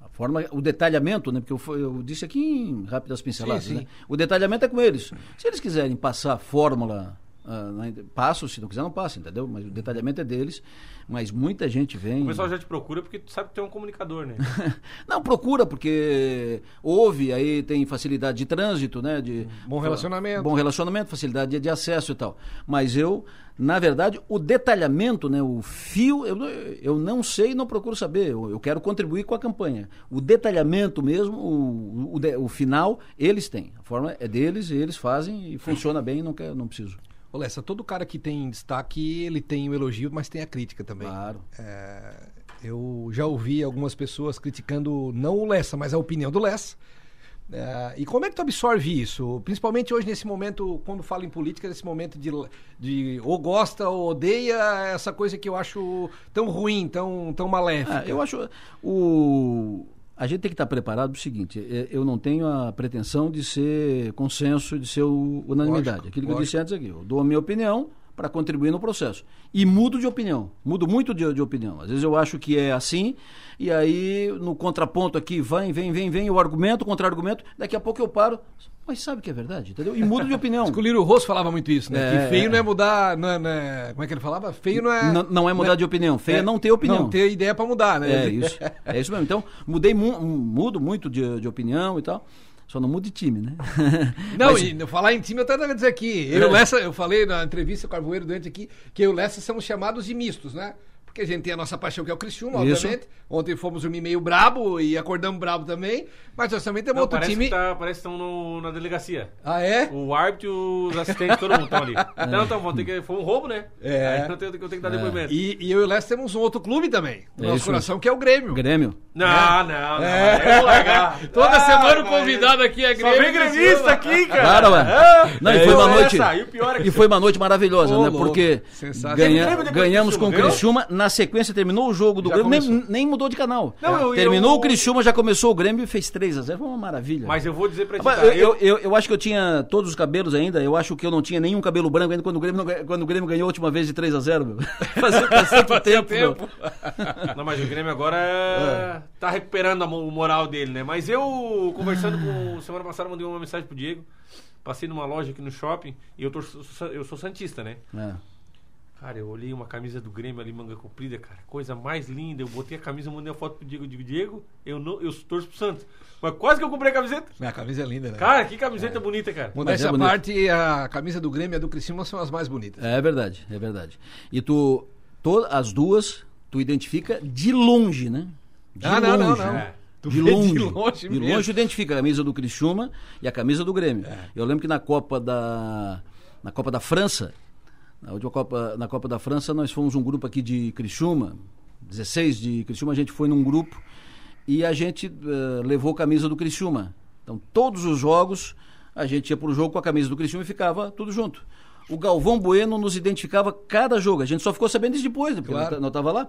a forma, o detalhamento, né? Porque eu, eu disse aqui em rápidas pinceladas, Sim, sim. né? O detalhamento é com eles. Se eles quiserem passar a fórmula, na- passo, se não quiser não passa, entendeu? Mas o detalhamento é deles. Mas muita gente vem. O pessoal já te procura porque tu sabe que tu é um comunicador, né? (laughs) Não, procura, porque houve, aí tem facilidade de trânsito, né? De, Bom relacionamento. Bom relacionamento, facilidade de, de acesso e tal. Mas eu, na verdade, o detalhamento, né? O fio, eu, eu não sei e não procuro saber. Eu, eu quero contribuir com a campanha. O detalhamento mesmo, o, o, o final, eles têm. A forma é deles, eles fazem e funciona bem, não, quero, não preciso. Ô Lessa, todo cara que tem destaque, ele tem o elogio, mas tem a crítica também. Claro. É, eu já ouvi algumas pessoas criticando não o Lessa, mas a opinião do Lessa. É, e como é que tu absorve isso? Principalmente hoje nesse momento, quando fala em política, nesse momento de, de ou gosta ou odeia essa coisa que eu acho tão ruim, tão, tão maléfica. Ah, eu acho o a gente tem que estar preparado para o seguinte: é, eu não tenho a pretensão de ser consenso, de ser unanimidade. Lógico, Aquilo que eu disse antes aqui, eu dou a minha opinião para contribuir no processo e mudo de opinião, mudo muito de, de opinião. Às vezes eu acho que é assim e aí no contraponto aqui vem, vem, vem, vem o argumento, o contra-argumento. Daqui a pouco eu paro, mas sabe que é verdade, entendeu? E mudo de (laughs) opinião. O Lírio Rosso falava muito isso, né? É, que feio é. não é mudar. Não é, não é- como é que ele falava? Feio não é. Não, não é mudar de opinião, feio é, não ter opinião. Não ter ideia pra mudar, né? É isso. É isso mesmo. Então, mudei mu- mudo muito de, de opinião e tal. Só não mudo de time, né? (laughs) Não, Mas- e falar em time, eu tava dizer aqui. Eu o Lessa, eu falei na entrevista com o Arvoeiro durante aqui, que eu e o Lessa somos chamados de mistos, né? Porque a gente tem a nossa paixão, que é o Criciúma, Isso. obviamente. Ontem fomos dormir meio brabo e acordamos brabo também. Mas nós também temos Não, outro parece, time. que tá, parece que estão no- na delegacia. Ah, é? O árbitro e os assistentes, todo mundo estão ali. Não, então, vão ter que, foi um roubo, né? É. Aí eu tenho, eu tenho que dar depoimento. E, e eu e o Lessa temos um outro clube também. No É nosso coração, que é o Grêmio. Grêmio. Não, não, não. É. Eu vou largar. (laughs) Toda Ah, semana o convidado aqui é Só Grêmio. vem gremista aqui, (laughs) cara. Claro, ué. Ah, Não, e é, foi uma noite. essa, e o pior é que E foi uma noite maravilhosa, Ô, né? Porque ganha- ganhamos com o Criciúma, Criciúma. Na sequência terminou o jogo do Já Grêmio, nem, nem mudou de canal. Não, eu- terminou eu- o Criciúma, já começou o Grêmio e fez 3 a 0 Foi uma maravilha. Mas eu vou dizer pra ti, tá? eu, eu, eu, acho que eu tinha todos os cabelos ainda. Eu acho que eu não tinha nenhum cabelo branco ainda quando o Grêmio, não quando o Grêmio ganhou a última vez de 3 a 0 meu. (laughs) Fazia, fazia tanto (laughs) tempo. Não, mas o Grêmio agora é- tá recuperando o moral dele, né? Mas eu, conversando com. Semana passada, mandei uma mensagem pro Diego. Passei numa loja aqui no shopping e eu, tô, eu sou Santista, né? É. Cara, eu olhei uma camisa do Grêmio ali, manga comprida, cara. Coisa mais linda. Eu botei a camisa, mandei a foto pro Diego. Eu digo, Diego, eu, não, eu torço pro Santos. Mas quase que eu comprei a camiseta. Minha camisa é linda, né? Cara, que camiseta bonita, cara. Mas é à bonito. parte, a camisa do Grêmio e a do Criciúma são as mais bonitas. É verdade, é verdade. E tu, to, as duas, tu identifica de longe, né? De Ah, não, não, longe. não. né? (laughs) Tu De vê de longe, longe de mesmo. longe identifica a camisa do Criciúma e a camisa do Grêmio. Eu lembro que na Copa da na Copa da França. Na última Copa, na Copa da França, nós fomos um grupo aqui de Criciúma, 16 de Criciúma, a gente foi num grupo e a gente uh, levou a camisa do Criciúma. Então, todos os jogos, a gente ia pro jogo com a camisa do Criciúma e ficava tudo junto. O Galvão Bueno nos identificava cada jogo. A gente só ficou sabendo isso depois, né, porque Claro. não estava lá.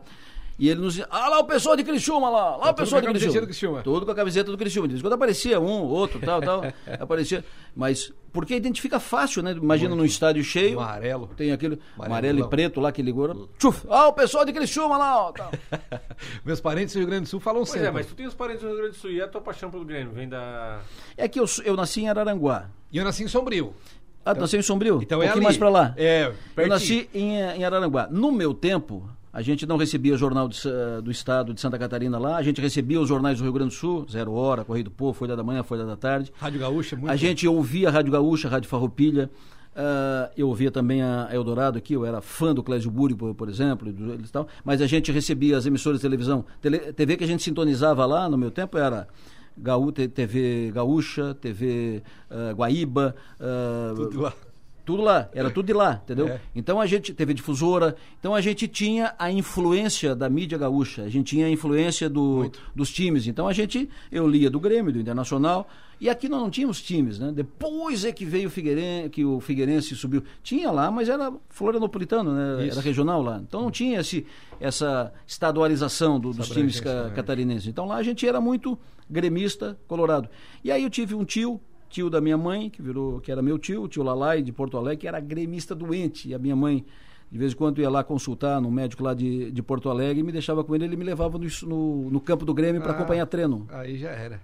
E ele nos dizia, ah lá o pessoal de Criciúma lá, lá Tá o pessoal de com a camiseta Criciúma. do Criciúma. Tudo com a camiseta do Criciúma. Quando aparecia um, outro, tal, tal, (laughs) aparecia. Mas, porque identifica fácil, né? Imagina num estádio cheio, Amarelo. tem aquele Amarelo, amarelo e preto lá que ligou. Tchuf, ah o pessoal de Criciúma lá, ó, tal. (laughs) Meus parentes do Rio Grande do Sul falam Pois sempre. é, mas tu tem os parentes do Rio Grande do Sul e a tua paixão pelo Grêmio vem da. É que eu, eu nasci em Araranguá. E eu nasci em Sombrio. Ah, nasci em Sombrio? Então um é pouquinho ali. mais pra lá. É, Eu pertinho. nasci em, em Araranguá. No meu tempo, a gente não recebia jornal de do Estado de Santa Catarina lá, a gente recebia os jornais do Rio Grande do Sul, Zero Hora, Correio do Povo, Folha da Manhã, Folha da Tarde. Rádio Gaúcha, muito A gente ouvia a Rádio Gaúcha, a Rádio Farroupilha. ah, eu ouvia também a Eldorado aqui, eu era fã do Clésio Buri, por, por exemplo, do- tal, mas a gente recebia as emissoras de televisão. Tele- TV que a gente sintonizava lá no meu tempo era Gaú, TV Gaúcha, TV ah, Guaíba, ah, Tudo lá. era tudo de lá, entendeu? É. Então a gente teve difusora, então a gente tinha a influência da mídia gaúcha, a gente tinha a influência do, dos times. Então a gente, eu lia do Grêmio, do Internacional, e aqui nós não tínhamos times, né? Depois é que veio o Figueirense, que o Figueirense subiu. Tinha lá, mas era florianopolitano, né? Isso. Era regional lá. Então não tinha esse, essa estadualização do- dos times ca- né? catarinenses. Então lá a gente era muito gremista, colorado. E aí eu tive um tio, tio da minha mãe, que virou, que era meu tio, o tio Lalai de Porto Alegre, que era gremista doente. E a minha mãe, de vez em quando, ia lá consultar no médico lá de, de Porto Alegre e me deixava com ele, ele me levava no, no, no campo do Grêmio para Ah. acompanhar treino. Aí já era.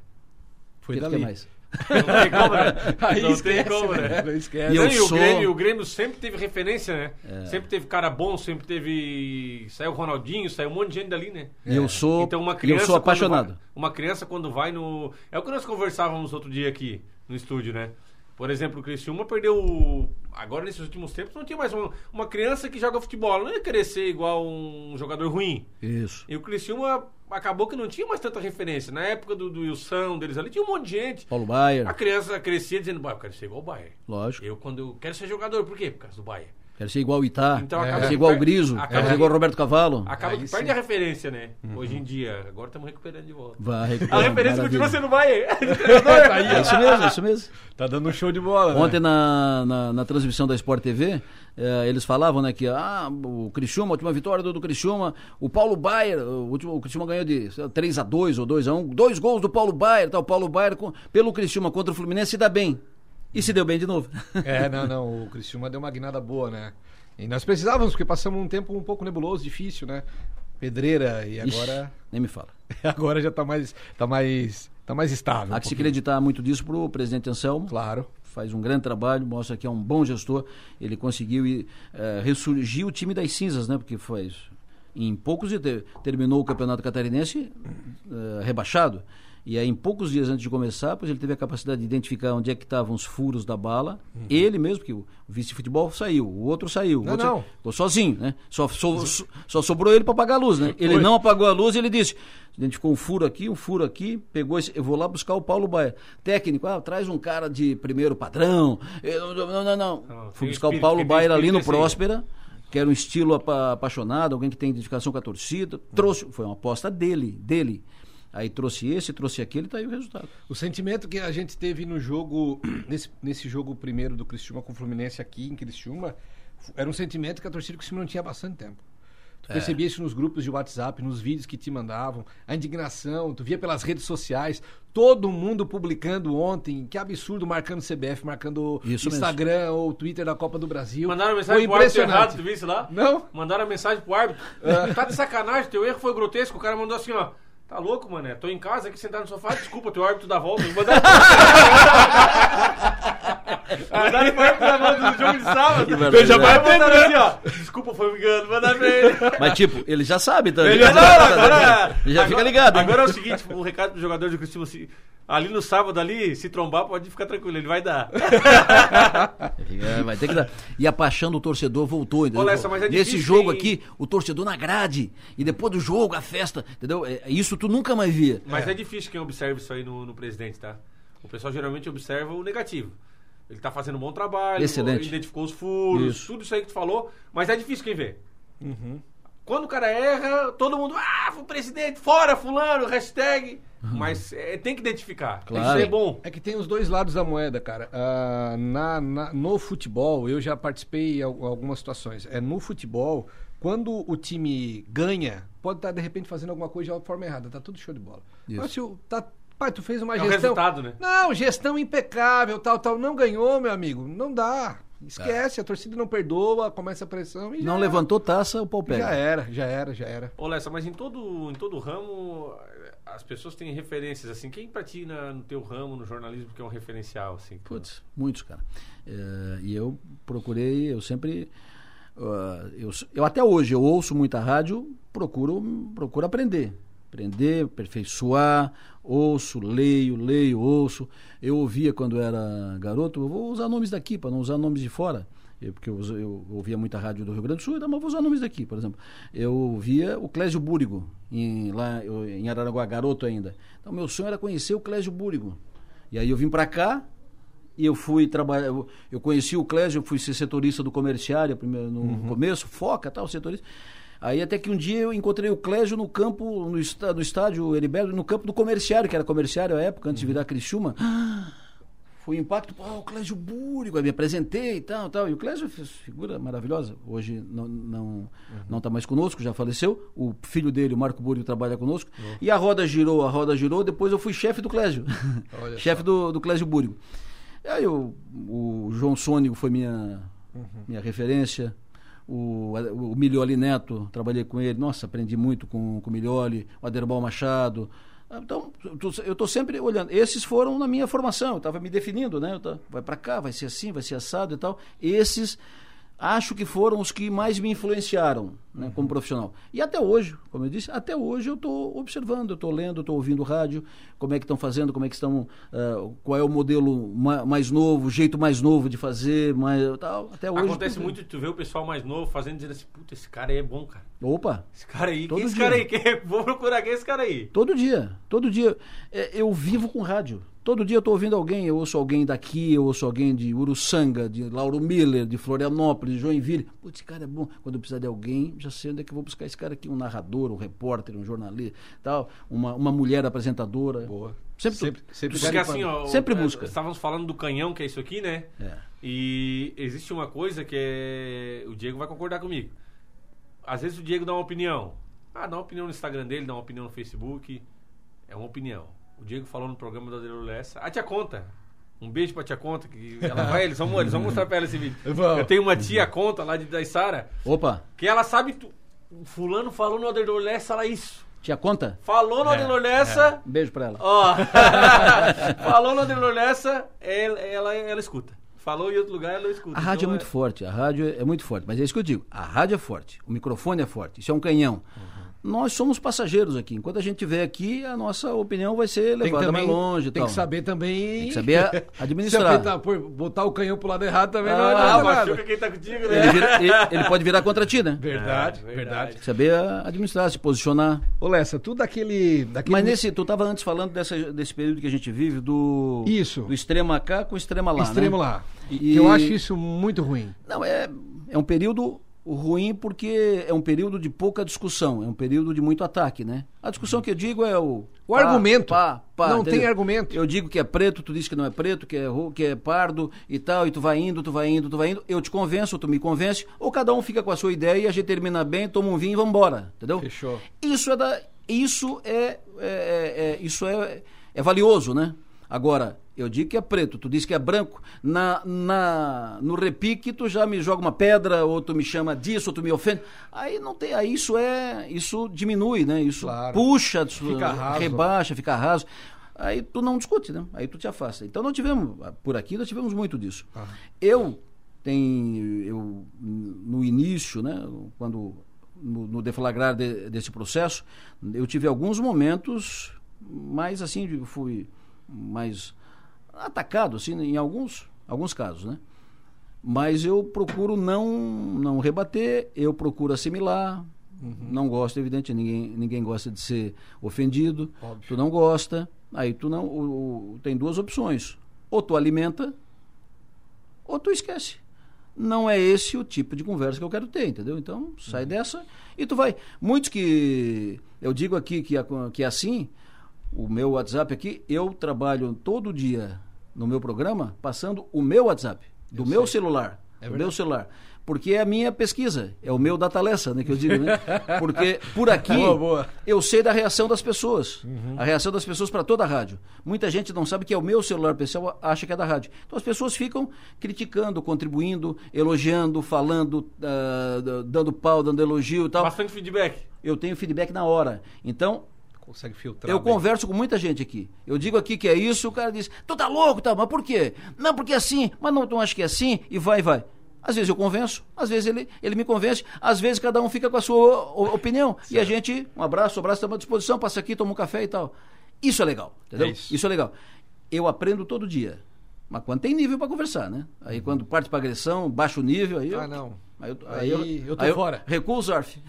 Foi que, que dali. mais? Não tem como, né? (laughs) Aí não esquece, tem como, né? Não esquece. E Não, e o, sou- Grêmio, o Grêmio sempre teve referência, né? É. Sempre teve cara bom, sempre teve. Saiu o Ronaldinho, saiu um monte de gente dali, né? E eu sou, Então uma e eu criança. sou apaixonado. vai- uma criança quando vai no. É o que nós conversávamos outro dia aqui no estúdio, né? Por exemplo, o Criciúma perdeu. Agora, nesses últimos tempos, não tinha mais uma, uma criança que joga futebol. Ela não ia ser igual um jogador ruim. Isso. E o Criciúma acabou que não tinha mais tanta referência. Na época do, do Wilson, deles ali, tinha um monte de gente. Paulo A Baier, criança crescia dizendo, "Bah, eu quero ser igual o Bayern. lógico. Eu, quando eu quero ser jogador, por quê? Por causa do Bayern. Quero ser igual o Itá, Então, quero ser igual o Griso, acaba quero ser igual o Roberto Cavalo. Acaba que perde a referência, né? Hoje em dia. Agora estamos recuperando de volta. Vai, (laughs) A recupera, referência continua maravilha. sendo o Bayern. (laughs) É isso mesmo, é isso mesmo. Tá dando um show de bola, Ontem né? na, na, na transmissão da Sport TV, eh, eles falavam né, que ah, o Criciúma, a última vitória do, do Criciúma, o Paulo Baier, o, último, o Criciúma ganhou de sei lá, 3 a 2 ou 2 a 1 dois gols do Paulo Baier, tá, o Paulo Baier com- pelo Criciúma contra o Fluminense se dá bem. E se deu bem de novo. (laughs) É, não, não. O Criciúma deu uma guinada boa, né? E nós precisávamos, porque passamos um tempo um pouco nebuloso, difícil, né? Pedreira e Ixi, agora. nem me fala. (laughs) agora já tá mais. tá mais. tá mais estável. Há um que se acreditar muito disso pro presidente Anselmo. Claro. Faz um grande trabalho, mostra que é um bom gestor. Ele conseguiu ir, eh, ressurgir o time das cinzas, né? Porque faz. Em poucos te- terminou o Campeonato Catarinense eh, rebaixado. E aí, em poucos dias antes de começar, pois ele teve a capacidade de identificar onde é que estavam os furos da bala. Ele mesmo, porque o vice-futebol saiu, o outro saiu. o Não, outro não. saiu. Ficou sozinho, né? Só, só, só- só sobrou ele para apagar a luz, né? Ele Foi. não apagou a luz e ele disse: identificou um furo aqui, um furo aqui, pegou esse. Eu vou lá buscar o Paulo Baia. Técnico, ah, traz um cara de primeiro padrão. Eu, não, não, não. Não, Fui buscar o espírito, Paulo quem tem Baia ali no é aí. Próspera, que era um estilo apa- apaixonado, alguém que tem identificação com a torcida. Trouxe, foi uma aposta dele, dele. Aí trouxe esse, trouxe aquele, tá aí o resultado. O sentimento que a gente teve no jogo, (clears throat) nesse, nesse jogo primeiro do Criciúma com o Fluminense aqui em Criciúma, era um sentimento que a torcida do Criciúma não tinha há bastante tempo. Tu É. percebia isso nos grupos de WhatsApp, nos vídeos que te mandavam, a indignação, tu via pelas redes sociais, todo mundo publicando ontem, que absurdo, marcando CBF, marcando Isso mesmo. Instagram ou Twitter da Copa do Brasil. Mandaram Foi mensagem pro árbitro errado, tu viu isso lá? Não? Mandaram mensagem pro árbitro. Tá de sacanagem, teu erro foi grotesco. O cara mandou assim, ó. Tá louco, mané? Tô em casa aqui sentado no sofá. Desculpa, teu árbitro dá volta. Mandaram... (laughs) Mandaram árbitro da volta do jogo de sábado. Barbaridade. Já vai mandaram assim, ó. Desculpa, foi me engano. Mandaram pra ele. Mas, tipo, ele já sabe também. Ele já, não, agora, Ele já agora- fica ligado. Agora é o seguinte, o recado pro jogador de Cristiano, assim, ali no sábado ali, se trombar, pode ficar tranquilo, ele vai dar. É, vai ter que dar. E a paixão do torcedor voltou, entendeu? Mas é Nesse jogo hein? aqui, o torcedor na grade. E depois do jogo, a festa, entendeu? É, isso tu nunca mais via. Mas é, difícil quem observa isso aí no, no presidente, tá? O pessoal geralmente observa o negativo. Ele tá fazendo um bom trabalho, Excelente. identificou os furos, Isso. tudo isso aí que tu falou, mas é difícil quem vê. Quando o cara erra, todo mundo, ah, foi o presidente, fora fulano, hashtag. Mas é, tem que identificar. Claro. Tem que ser bom. É que tem os dois lados da moeda, cara. Ah, na, na- no futebol, eu já participei em al- algumas situações. É no futebol, quando o time ganha, pode estar de repente fazendo alguma coisa de forma errada, tá tudo show de bola. Isso. Mas se o, tá, pai, tu fez uma É o gestão. resultado, né? Não, gestão impecável, tal, tal. Não ganhou, meu amigo. Não dá. Esquece, a torcida não perdoa, começa a pressão e Não era. levantou taça, o pau pega. Já era, já era, já era. Ô, Lessa, mas em todo, em todo ramo, as pessoas têm referências, assim. Quem pra ti na- no teu ramo, no jornalismo, que é um referencial, assim? que- Putz, muitos, cara. É, e eu procurei, eu sempre. ah, eu, eu até hoje, eu ouço muita rádio, procuro, procuro aprender. Aprender, aperfeiçoar, ouço, leio, leio, ouço. Eu ouvia quando era garoto, eu vou usar nomes daqui, para não usar nomes de fora. Eu, porque eu, eu ouvia muita rádio do Rio Grande do Sul, então, mas vou usar nomes daqui, por exemplo. Eu ouvia o Clésio Búrigo, em, lá eu- em Araranguá, garoto ainda. Então, meu sonho era conhecer o Clésio Búrigo. E aí eu vim para cá, e eu fui trabalhar, eu, conheci o Clésio, eu fui ser setorista do comerciário primeiro, no começo, foca tal, setorista. Aí até que um dia eu encontrei o Clésio no campo, no, está- no estádio Heriberto, no campo do comerciário, que era comerciário à época, antes de virar Criciúma. Foi um impacto, pô, o Clésio Búrigo, aí me apresentei e tal, tal. E o Clésio fez figura maravilhosa. Hoje não não não está mais conosco, já faleceu. O filho dele, o Marco Búrigo, trabalha conosco. E a roda girou, a roda girou. Depois eu fui chefe do Clésio, (laughs) chefe do, do Clésio Búrigo. Aí o, o João Sônico foi minha minha referência. O, o Milioli Neto, trabalhei com ele. Nossa, aprendi muito com, com o Milioli, o Aderbal Machado. Então, eu estou sempre olhando. Esses foram na minha formação, eu estava me definindo, né? Tô- vai para cá, vai ser assim, vai ser assado e tal. Esses acho que foram os que mais me influenciaram né, como profissional. E até hoje, como eu disse, até hoje eu estou observando, eu estou lendo, estou ouvindo rádio, como é que estão fazendo, como é que estão, ah, qual é o modelo ma- mais novo, o jeito mais novo de fazer, mais, tal. Até hoje. Acontece muito de tu ver o pessoal mais novo fazendo, dizendo assim, puta, esse cara aí é bom, cara. Opa, Esse cara aí, Todo quem é esse dia. cara aí? Quem- Vou procurar quem é esse cara aí. Todo dia, todo dia. É, eu vivo com rádio. Todo dia eu estou ouvindo alguém, eu ouço alguém daqui, eu ouço alguém de Uruçanga, de Lauro Miller, de Florianópolis, de Joinville. Putz, esse cara é bom. Quando eu precisar de alguém, já sei onde é que eu vou buscar esse cara aqui, um narrador, um repórter, um jornalista, tal, uma, uma mulher apresentadora. Boa. Sempre, Sempre, sempre Porque assim, ó, Sempre o- busca. Estávamos falando do canhão, que é isso aqui, né? É. E existe uma coisa que é. O Diego vai concordar comigo. Às vezes o Diego dá uma opinião. Ah, dá uma opinião no Instagram dele, dá uma opinião no Facebook. É uma opinião. O Diego falou no programa da Adriano Lessa. A tia Conta. Um beijo pra tia Conta, que ela vai, eles vão, eles vão mostrar pra ela esse vídeo. (laughs) Vamos. Eu tenho uma tia Conta lá de Daissara, Opa, que ela sabe. Tu, o fulano falou no Adriano Lessa, ela isso. tinha conta? Falou no É, Adriano Lessa. Um beijo pra ela. Ó, (laughs) (laughs) falou no Adriano Lessa, ela, ela, ela escuta. Falou em outro lugar, ela escuta. A rádio Então, é muito forte, a rádio é muito forte, mas é isso que eu digo, a rádio é forte, o microfone é forte, isso é um canhão. Nós somos passageiros aqui. Enquanto a gente estiver aqui, a nossa opinião vai ser que, levada também, mais longe. tem tal. que saber também. Tem que saber (laughs) Se administrar. apertar, pôr- botar o canhão pro lado errado também não Ah, adianta Ah, nada. machuca quem tá contigo, né? Ele, vira- ele- ele pode virar contra ti, né? Verdade, É, verdade. verdade. Saber a- administrar, se posicionar. Ô Lessa, tu daquele. daquele Mas nesse, tu estava antes falando dessa, desse período que a gente vive, do, Isso. do extrema cá com o extrema lá. extremo né? lá. E- Eu acho isso muito ruim. Não, é, é um período ruim porque é um período de pouca discussão, é um período de muito ataque, né? A discussão que eu digo é o... O argumento. Pá, pá, Não entendeu? tem argumento. Eu digo que é preto, tu diz que não é preto, que é, que é pardo e tal, e tu vai indo, tu vai indo, tu vai indo, eu te convenço, tu me convence, ou cada um fica com a sua ideia e a gente termina bem, toma um vinho e vamos embora, entendeu? Fechou. Isso é da, isso é, é- é- é- isso é, é valioso, né? Agora, eu digo que é preto, tu diz que é branco, na, na, no repique tu já me joga uma pedra, ou tu me chama disso, ou tu me ofende. Aí não tem, aí isso é, isso diminui, né? Isso Claro. puxa, isso Fica raso. rebaixa, fica raso. Aí tu não discute, né? Aí tu te afasta. Então não tivemos, por aqui nós tivemos muito disso. Ah. Eu tenho, eu, no início, né, quando no, no deflagrar de- desse processo, eu tive alguns momentos mais assim, fui mais atacado, assim, em alguns, alguns casos, né? Mas eu procuro não, não rebater, eu procuro assimilar. Não gosto, evidente, ninguém, ninguém gosta de ser ofendido. Óbvio. Tu não gosta, aí tu não. o- o- tem duas opções. Ou tu alimenta, ou tu esquece. Não é esse o tipo de conversa que eu quero ter, entendeu? Então, sai dessa e tu vai. Muitos que. Eu digo aqui que, é- que é assim, o meu WhatsApp aqui, eu trabalho todo dia no meu programa passando o meu WhatsApp, do Eu meu sei. celular. É do meu celular. Porque é a minha pesquisa, é o meu datalessa, né, que eu digo, né? (laughs) Porque por aqui Boa, boa. eu sei da reação das pessoas. A reação das pessoas para toda a rádio. Muita gente não sabe que é o meu celular pessoal, acha que é da rádio. Então as pessoas ficam criticando, contribuindo, elogiando, falando, d- dando pau, dando elogio e tal. Bastante feedback. Eu tenho feedback na hora. Então, Consegue filtrar. eu bem. converso com muita gente aqui. Eu digo aqui que é isso, o cara diz, tu tá louco, tá? Mas por quê? Não, porque é assim, mas não, tu acha que é assim, e vai, vai. Às vezes eu convenço, às vezes ele, ele me convence, às vezes cada um fica com a sua o- opinião. E a gente, um abraço, um abraço, estamos à disposição, passa aqui, toma um café e tal. Isso é legal, entendeu? É isso. é legal. Eu aprendo todo dia. Mas quando tem nível para conversar, né? Aí quando parte para agressão, baixo nível, aí eu, Ah, não. Aí eu, Aí eu tô aí fora. Recuo o surf.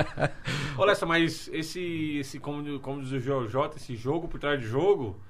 (laughs) Olha essa, mas esse, esse como, como diz o JJ, esse jogo por trás de jogo,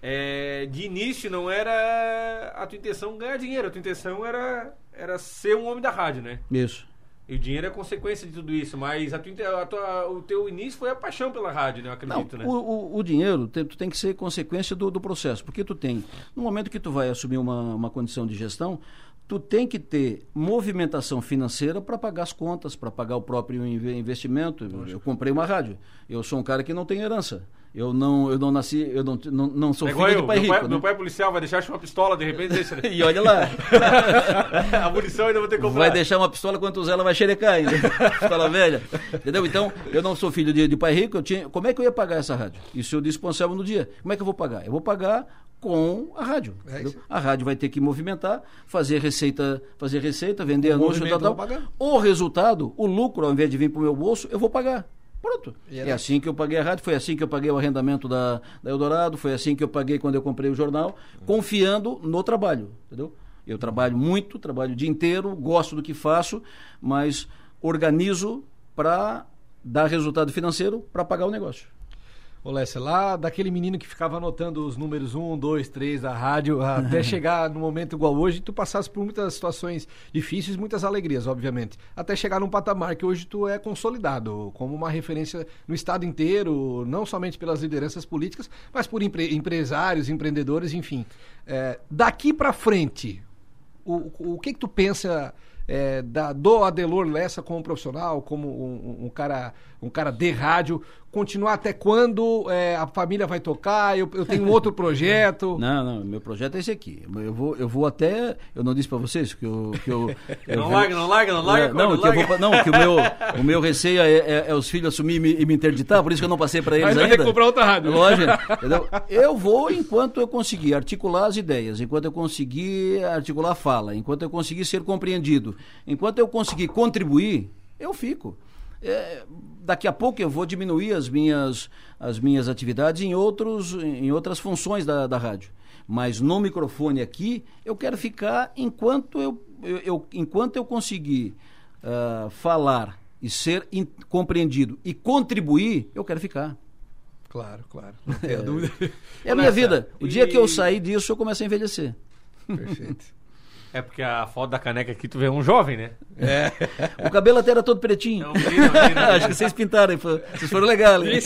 é, de início não era a tua intenção ganhar dinheiro, a tua intenção era, era ser um homem da rádio, né? Isso. E o dinheiro é consequência de tudo isso, mas a tua, a tua- o teu início foi a paixão pela rádio, né? Eu Não, acredito, né? o, o, o dinheiro te- tu tem que ser consequência do, do processo, porque tu tem, no momento que tu vai assumir uma, uma condição de gestão, tu tem que ter movimentação financeira para pagar as contas, para pagar o próprio inve- investimento. Eu, eu comprei uma rádio. Eu sou um cara que não tem herança. Eu não, eu não nasci, eu não, não, não sou É filho igual de eu, pai meu, rico. pai, né? meu pai é policial, vai deixar uma pistola, de repente deixa. né? (laughs) E olha lá, (laughs) a munição ainda vou ter que comprar. vai deixar uma pistola quanto usar, ela vai xerecar ainda. (laughs) pistola velha. Entendeu? Então, eu não sou filho de, de pai rico, eu tinha, como é que eu ia pagar essa rádio? Isso eu dispensável no dia. Como é que eu vou pagar? Eu vou pagar com a rádio. É. A rádio vai ter que movimentar, fazer receita, fazer receita, vender O anúncio, tal, eu tal. O resultado, o lucro, ao invés de vir para o meu bolso, eu vou pagar. Pronto. É assim que eu paguei a rádio, foi assim que eu paguei o arrendamento da, da Eldorado, foi assim que eu paguei quando eu comprei o jornal, confiando no trabalho, entendeu? Eu trabalho muito, trabalho o dia inteiro, gosto do que faço, mas organizo para dar resultado financeiro para pagar o negócio. Ô, Lécia, lá daquele menino que ficava anotando os números 1, 2, 3 da rádio, (laughs) até chegar no momento igual hoje, tu passasse por muitas situações difíceis, muitas alegrias, obviamente. Até chegar num patamar que hoje tu é consolidado como uma referência no estado inteiro, não somente pelas lideranças políticas, mas por empre- empresários, empreendedores, enfim. É, daqui pra frente, o, o que que tu pensa é, da, do Adelor Lessa como profissional, como um, um- um cara um cara de rádio, continuar até quando é, a família vai tocar, eu, eu tenho um outro (laughs) projeto. Não, não, meu projeto é esse aqui. Eu vou, eu vou até. Eu não disse para vocês que eu. Que eu, (laughs) eu Não vou- larga, não larga, não larga, É, não, não que vou, não, que o meu, (laughs) o meu receio é, é- é os filhos assumir e me, e me interditar, por isso que eu não passei para eles Aí vai ter ainda. que comprar outra rádio. Lógico, entendeu? Eu vou enquanto eu conseguir articular as ideias, enquanto eu conseguir articular a fala, enquanto eu conseguir ser compreendido, enquanto eu conseguir contribuir, eu fico. É, daqui a pouco eu vou diminuir as minhas, as minhas atividades em, outros, em outras funções da, da rádio. Mas no microfone aqui, eu quero ficar enquanto eu, eu, eu- enquanto eu conseguir ah, falar e ser compreendido e contribuir, eu quero ficar. Claro, claro. Não tenha dúvida. É a minha vida. O dia que eu e- sair disso, eu começo a envelhecer. Perfeito. É porque a foto da caneca aqui tu vê um jovem, né? O cabelo até era todo pretinho. É menino, um menino. Acho que vocês pintaram, vocês foram legais.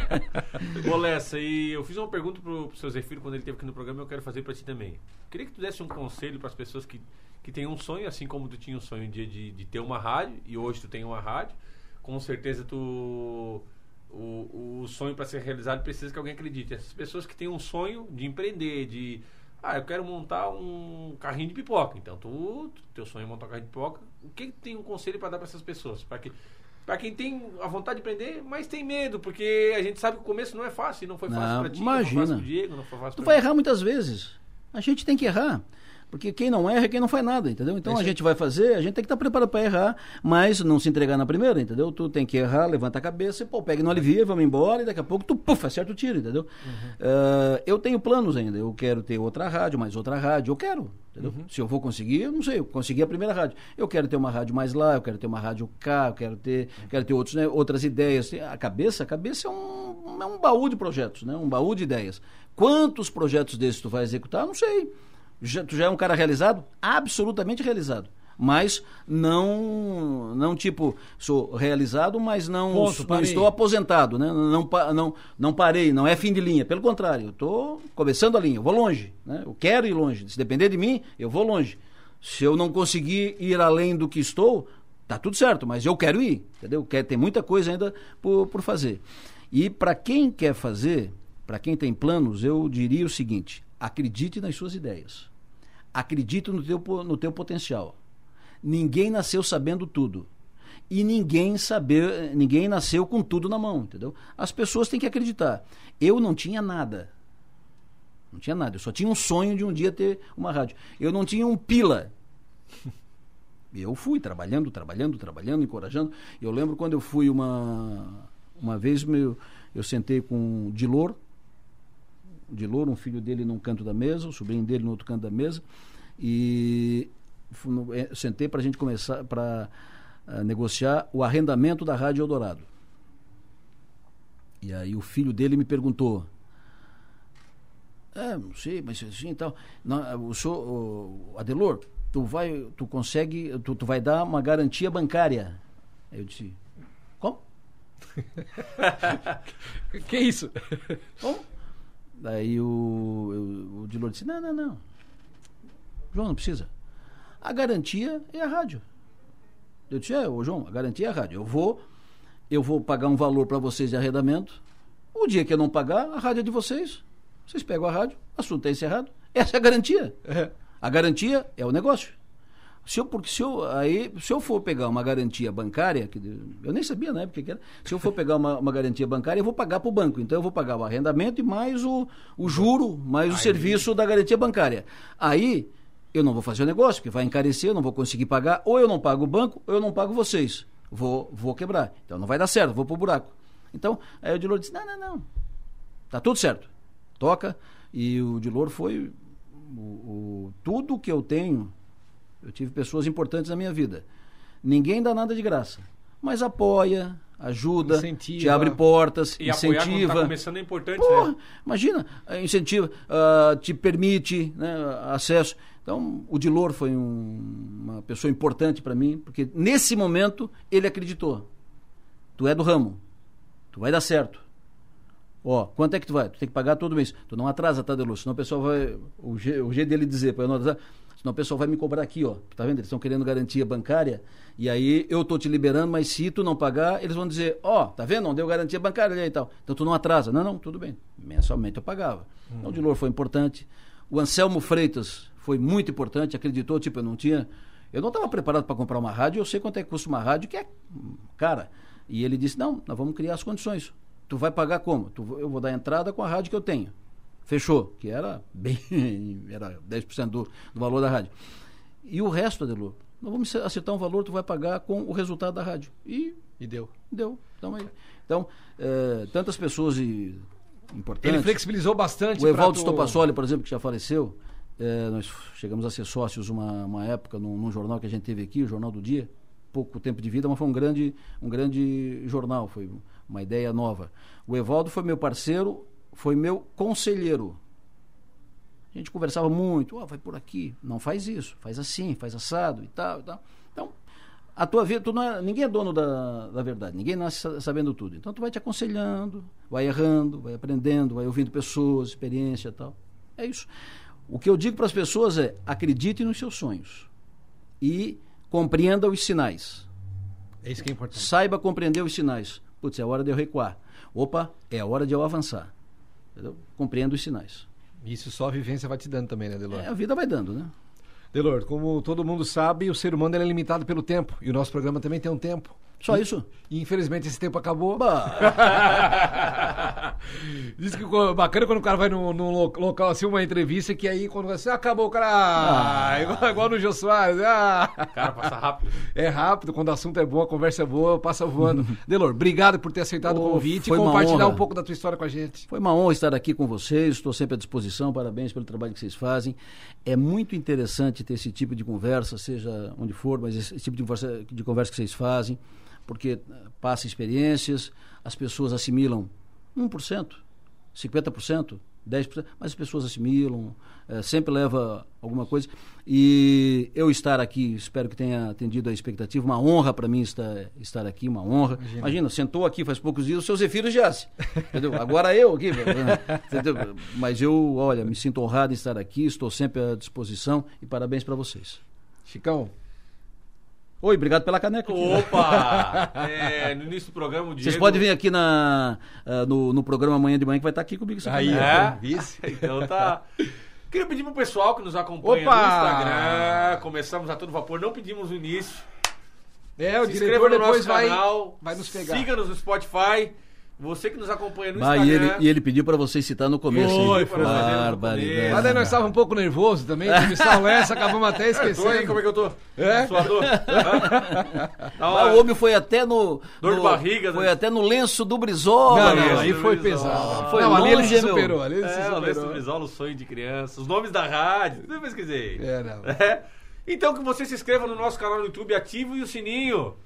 (laughs) Ô Lessa, e eu fiz uma pergunta pro, pro seu Zefiro quando ele esteve aqui no programa e eu quero fazer pra ti também. Queria que tu desse um conselho para as pessoas que, que têm um sonho, assim como tu tinha um sonho um dia de, de ter uma rádio, e hoje tu tem uma rádio. Com certeza tu. O, o sonho para ser realizado precisa que alguém acredite. Essas pessoas que têm um sonho de empreender, de. Ah, eu quero montar um carrinho de pipoca. Então, tu, teu sonho é montar um carrinho de pipoca. O que, que tem um conselho para dar para essas pessoas? Para que Pra quem tem a vontade de aprender, mas tem medo, porque a gente sabe que o começo não é fácil, não foi fácil pra ti, imagina. não foi fácil pro Diego, não foi fácil Tu vai mim. errar muitas vezes. A gente tem que errar. Porque quem não erra é quem não faz nada, entendeu? Então É a gente vai fazer, a gente tem que estar preparado para errar, mas não se entregar na primeira, entendeu? Tu tem que errar, levanta a cabeça, e, pô, pega no alivia, vamos embora, e daqui a pouco tu, puf, acerta o tiro, entendeu? Ah, eu tenho planos ainda, eu quero ter outra rádio, mais outra rádio, eu quero, entendeu? Se eu vou conseguir, eu não sei, eu consegui a primeira rádio. Eu quero ter uma rádio mais lá, eu quero ter uma rádio cá, eu quero ter, quero ter outros, né, outras ideias. A cabeça, a cabeça é um, é um baú de projetos, né? Um baú de ideias. Quantos projetos desses tu vai executar? Não sei. Já, tu já é um cara realizado? Absolutamente realizado. Mas não, não tipo, sou realizado, mas não, Ponto, não estou aposentado, né? Não, não, não parei, não é fim de linha. Pelo contrário, eu estou começando a linha, eu vou longe. Né? Eu quero ir longe. Se depender de mim, eu vou longe. Se eu não conseguir ir além do que estou, tá tudo certo, mas eu quero ir, entendeu? Quer, tem muita coisa ainda por, por fazer. E para quem quer fazer, para quem tem planos, eu diria o seguinte: acredite nas suas ideias. Acredite no teu, no teu potencial. Ninguém nasceu sabendo tudo. E ninguém saber, ninguém nasceu com tudo na mão, entendeu? As pessoas têm que acreditar. Eu não tinha nada. Não tinha nada. Eu só tinha um sonho de um dia ter uma rádio. Eu não tinha um pila. (laughs) Eu fui trabalhando, trabalhando, trabalhando, encorajando. Eu lembro quando eu fui uma uma vez meu, eu sentei com o Dilor, o Dilor, um filho dele num canto da mesa, o sobrinho dele no outro canto da mesa, e eh, sentei para a gente começar para negociar o arrendamento da Rádio Eldorado. E aí o filho dele me perguntou, é, não sei, mas assim e tal. Não, o senhor, o Adelor, tu vai, tu consegue, tu, tu vai dar uma garantia bancária. Aí eu disse, como? (laughs) Que isso? Como? Daí o, eu- o Dilor disse, não, não, não. João, não precisa. A garantia é a rádio. Eu disse, é, ô João, a garantia é a rádio. Eu vou, eu vou pagar um valor para vocês de arrendamento. O dia que eu não pagar, a rádio é de vocês. Vocês pegam a rádio, assunto é encerrado. Essa é a garantia. A garantia é o negócio. Se eu, porque se eu, aí, se eu for pegar uma garantia bancária, que eu nem sabia na época que era, se eu for pegar uma, uma garantia bancária, eu vou pagar para o banco. Então eu vou pagar o arrendamento e mais o, o juro, mais o serviço da garantia bancária. Aí eu não vou fazer o negócio, porque vai encarecer, eu não vou conseguir pagar, ou eu não pago o banco, ou eu não pago vocês. Vou, vou quebrar. Então não vai dar certo, vou pro buraco. Então, aí o Dilor disse: não, não, não. Tá tudo certo. Toca. E o Dilor foi o, o- tudo que eu tenho. Eu tive pessoas importantes na minha vida. Ninguém dá nada de graça. Mas apoia, ajuda, Incentiva. te abre portas, E apoiar quando incentiva. tá começando é importante, Porra, né? imagina, eh, incentiva, ah, te permite né, acesso. Então, o Dilor foi um- uma pessoa importante para mim, porque nesse momento ele acreditou. Tu é do ramo, tu vai dar certo. Ó, quanto é que tu vai? Tu tem que pagar todo mês. Tu não atrasa, tá, Delúcio? Senão o pessoal vai. O, jeito dele dizer, para eu não atrasar, senão o pessoal vai me cobrar aqui, ó. Tá vendo? Eles estão querendo garantia bancária. E aí eu tô te liberando, mas se tu não pagar, eles vão dizer, ó, tá vendo? Não deu garantia bancária e tal. Então tu não atrasa. Não, não, tudo bem. Mensalmente eu pagava. Então o Dilor foi importante. O Anselmo Freitas foi muito importante, acreditou, tipo, eu não tinha. Eu não estava preparado para comprar uma rádio, eu sei quanto é que custa uma rádio, que é cara. E ele disse: não, nós vamos criar as condições. Tu vai pagar como? Tu- eu vou dar entrada com a rádio que eu tenho. Fechou, que era bem. (laughs) era 10% do, do valor da rádio. E o resto, Adelô, nós vamos acertar um valor, tu vai pagar com o resultado da rádio. E E deu. deu. Então, aí. então eh, tantas pessoas e, importantes. Ele flexibilizou bastante. O Evaldo tu- Stopassoli, por exemplo, que já faleceu, eh, nós chegamos a ser sócios uma, uma época num, num jornal que a gente teve aqui, o Jornal do Dia, pouco tempo de vida, mas foi um grande, um grande jornal, foi uma ideia nova. O Evaldo foi meu parceiro, foi meu conselheiro. A gente conversava muito, "Ó, vai por aqui, não faz isso, faz assim, faz assado e tal, e tal. Então, a tua vida, tu não é- ninguém é dono da, da verdade, ninguém nasce sa- sabendo tudo. Então tu vai te aconselhando, vai errando, vai aprendendo, vai ouvindo pessoas, experiência e tal. É isso. O que eu digo para as pessoas é: acredite nos seus sonhos e compreenda os sinais. É isso que é importante. Saiba compreender os sinais. Putz, é hora de eu recuar. Opa, é a hora de eu avançar. Entendeu? Compreenda os sinais. Isso só a vivência vai te dando também, né, Delor? É, a vida vai dando, né? Delor, como todo mundo sabe, o ser humano é limitado pelo tempo. E o nosso programa também tem um tempo. Só isso? E infelizmente esse tempo acabou. (laughs) Diz que o bacana quando o cara vai num, num lo- local assim, uma entrevista, que aí quando você acabou, o cara. Ah, (laughs) igual, igual no Jô Soares. Ah. Cara, passa rápido. É rápido, quando o assunto é bom, a conversa é boa, passa voando. (laughs) Delor, obrigado por ter aceitado o Oh, convite e compartilhar honra. um pouco da tua história com a gente. Foi uma honra estar aqui com vocês, estou sempre à disposição, parabéns pelo trabalho que vocês fazem. É muito interessante ter esse tipo de conversa, seja onde for, mas esse tipo de conversa, de conversa que vocês fazem, porque eh, passa experiências, as pessoas assimilam 1%, 50%, 10%, mas as pessoas assimilam, é, sempre leva alguma coisa. E eu estar aqui, espero que tenha atendido a expectativa. Uma honra para mim estar, estar aqui, uma honra. Imagina. Imagina. sentou aqui faz poucos dias o seu Zefiro Giassi. Entendeu? Agora eu aqui. (laughs) entendeu? Mas eu, olha, me sinto honrado em estar aqui, estou sempre à disposição e parabéns para vocês. Chicão, Oi, obrigado pela caneca. Opa! (laughs) é, no início do programa, o Diego... Vocês podem vir aqui na, uh, no, no programa amanhã de manhã que vai estar aqui comigo. Aí, é? Vice. (laughs) então tá... Queria pedir pro pessoal que nos acompanha Opa! no Instagram. Começamos a todo vapor, não pedimos o início. É, o Se diretor no depois vai, canal, vai nos pegar. Siga-nos no Spotify. Você que nos acompanha no Instagram. E ele, e ele pediu para você citar no começo. Foi, foi. Barbaridade. Mas aí nós estávamos um pouco nervosos também. Comissão (laughs) essa, acabamos até esquecendo. É, como é que eu tô? É? Suador. (laughs) o homem foi até no... Dor no, de barriga. Foi né? até no lenço do Brizola. Não, não, aí foi pesado. Foi não, ali ele se superou. Ali ele é, se superou. o lenço do Brizola, o sonho de criança. Os nomes da rádio, tudo pesquisei. É, não. É. Então que você se inscreva no nosso canal no YouTube, ative o sininho.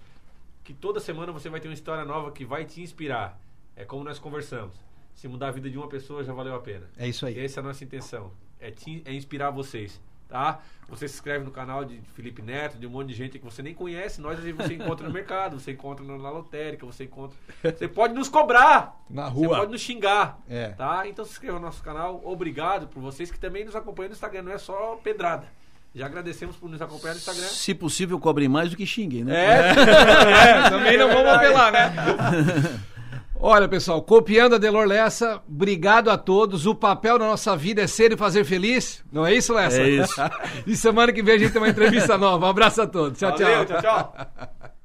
Que toda semana você vai ter uma história nova que vai te inspirar. É como nós conversamos. Se mudar a vida de uma pessoa, já valeu a pena. É isso aí. Essa é a nossa intenção. É, te, é inspirar vocês. Tá? Você se inscreve no canal de Felipe Neto, de um monte de gente que você nem conhece. Nós você encontra no mercado, você encontra na lotérica, você encontra. Você pode nos cobrar. Na rua. Você pode nos xingar. É. Tá? Então se inscreva no nosso canal. Obrigado por vocês que também nos acompanham no Instagram. Não é só pedrada. Já agradecemos por nos acompanhar no Instagram. Se possível, cobrem mais do que xinguem, né? É, (laughs) é também não vamos apelar, né? (laughs) Olha, pessoal, copiando a Delor Lessa, obrigado a todos. O papel da nossa vida é ser e fazer feliz. Não é isso, Lessa? É isso. (laughs) e semana que vem a gente tem uma entrevista nova. Um abraço a todos. Tchau, Valeu, tchau. Tchau, tchau. (laughs)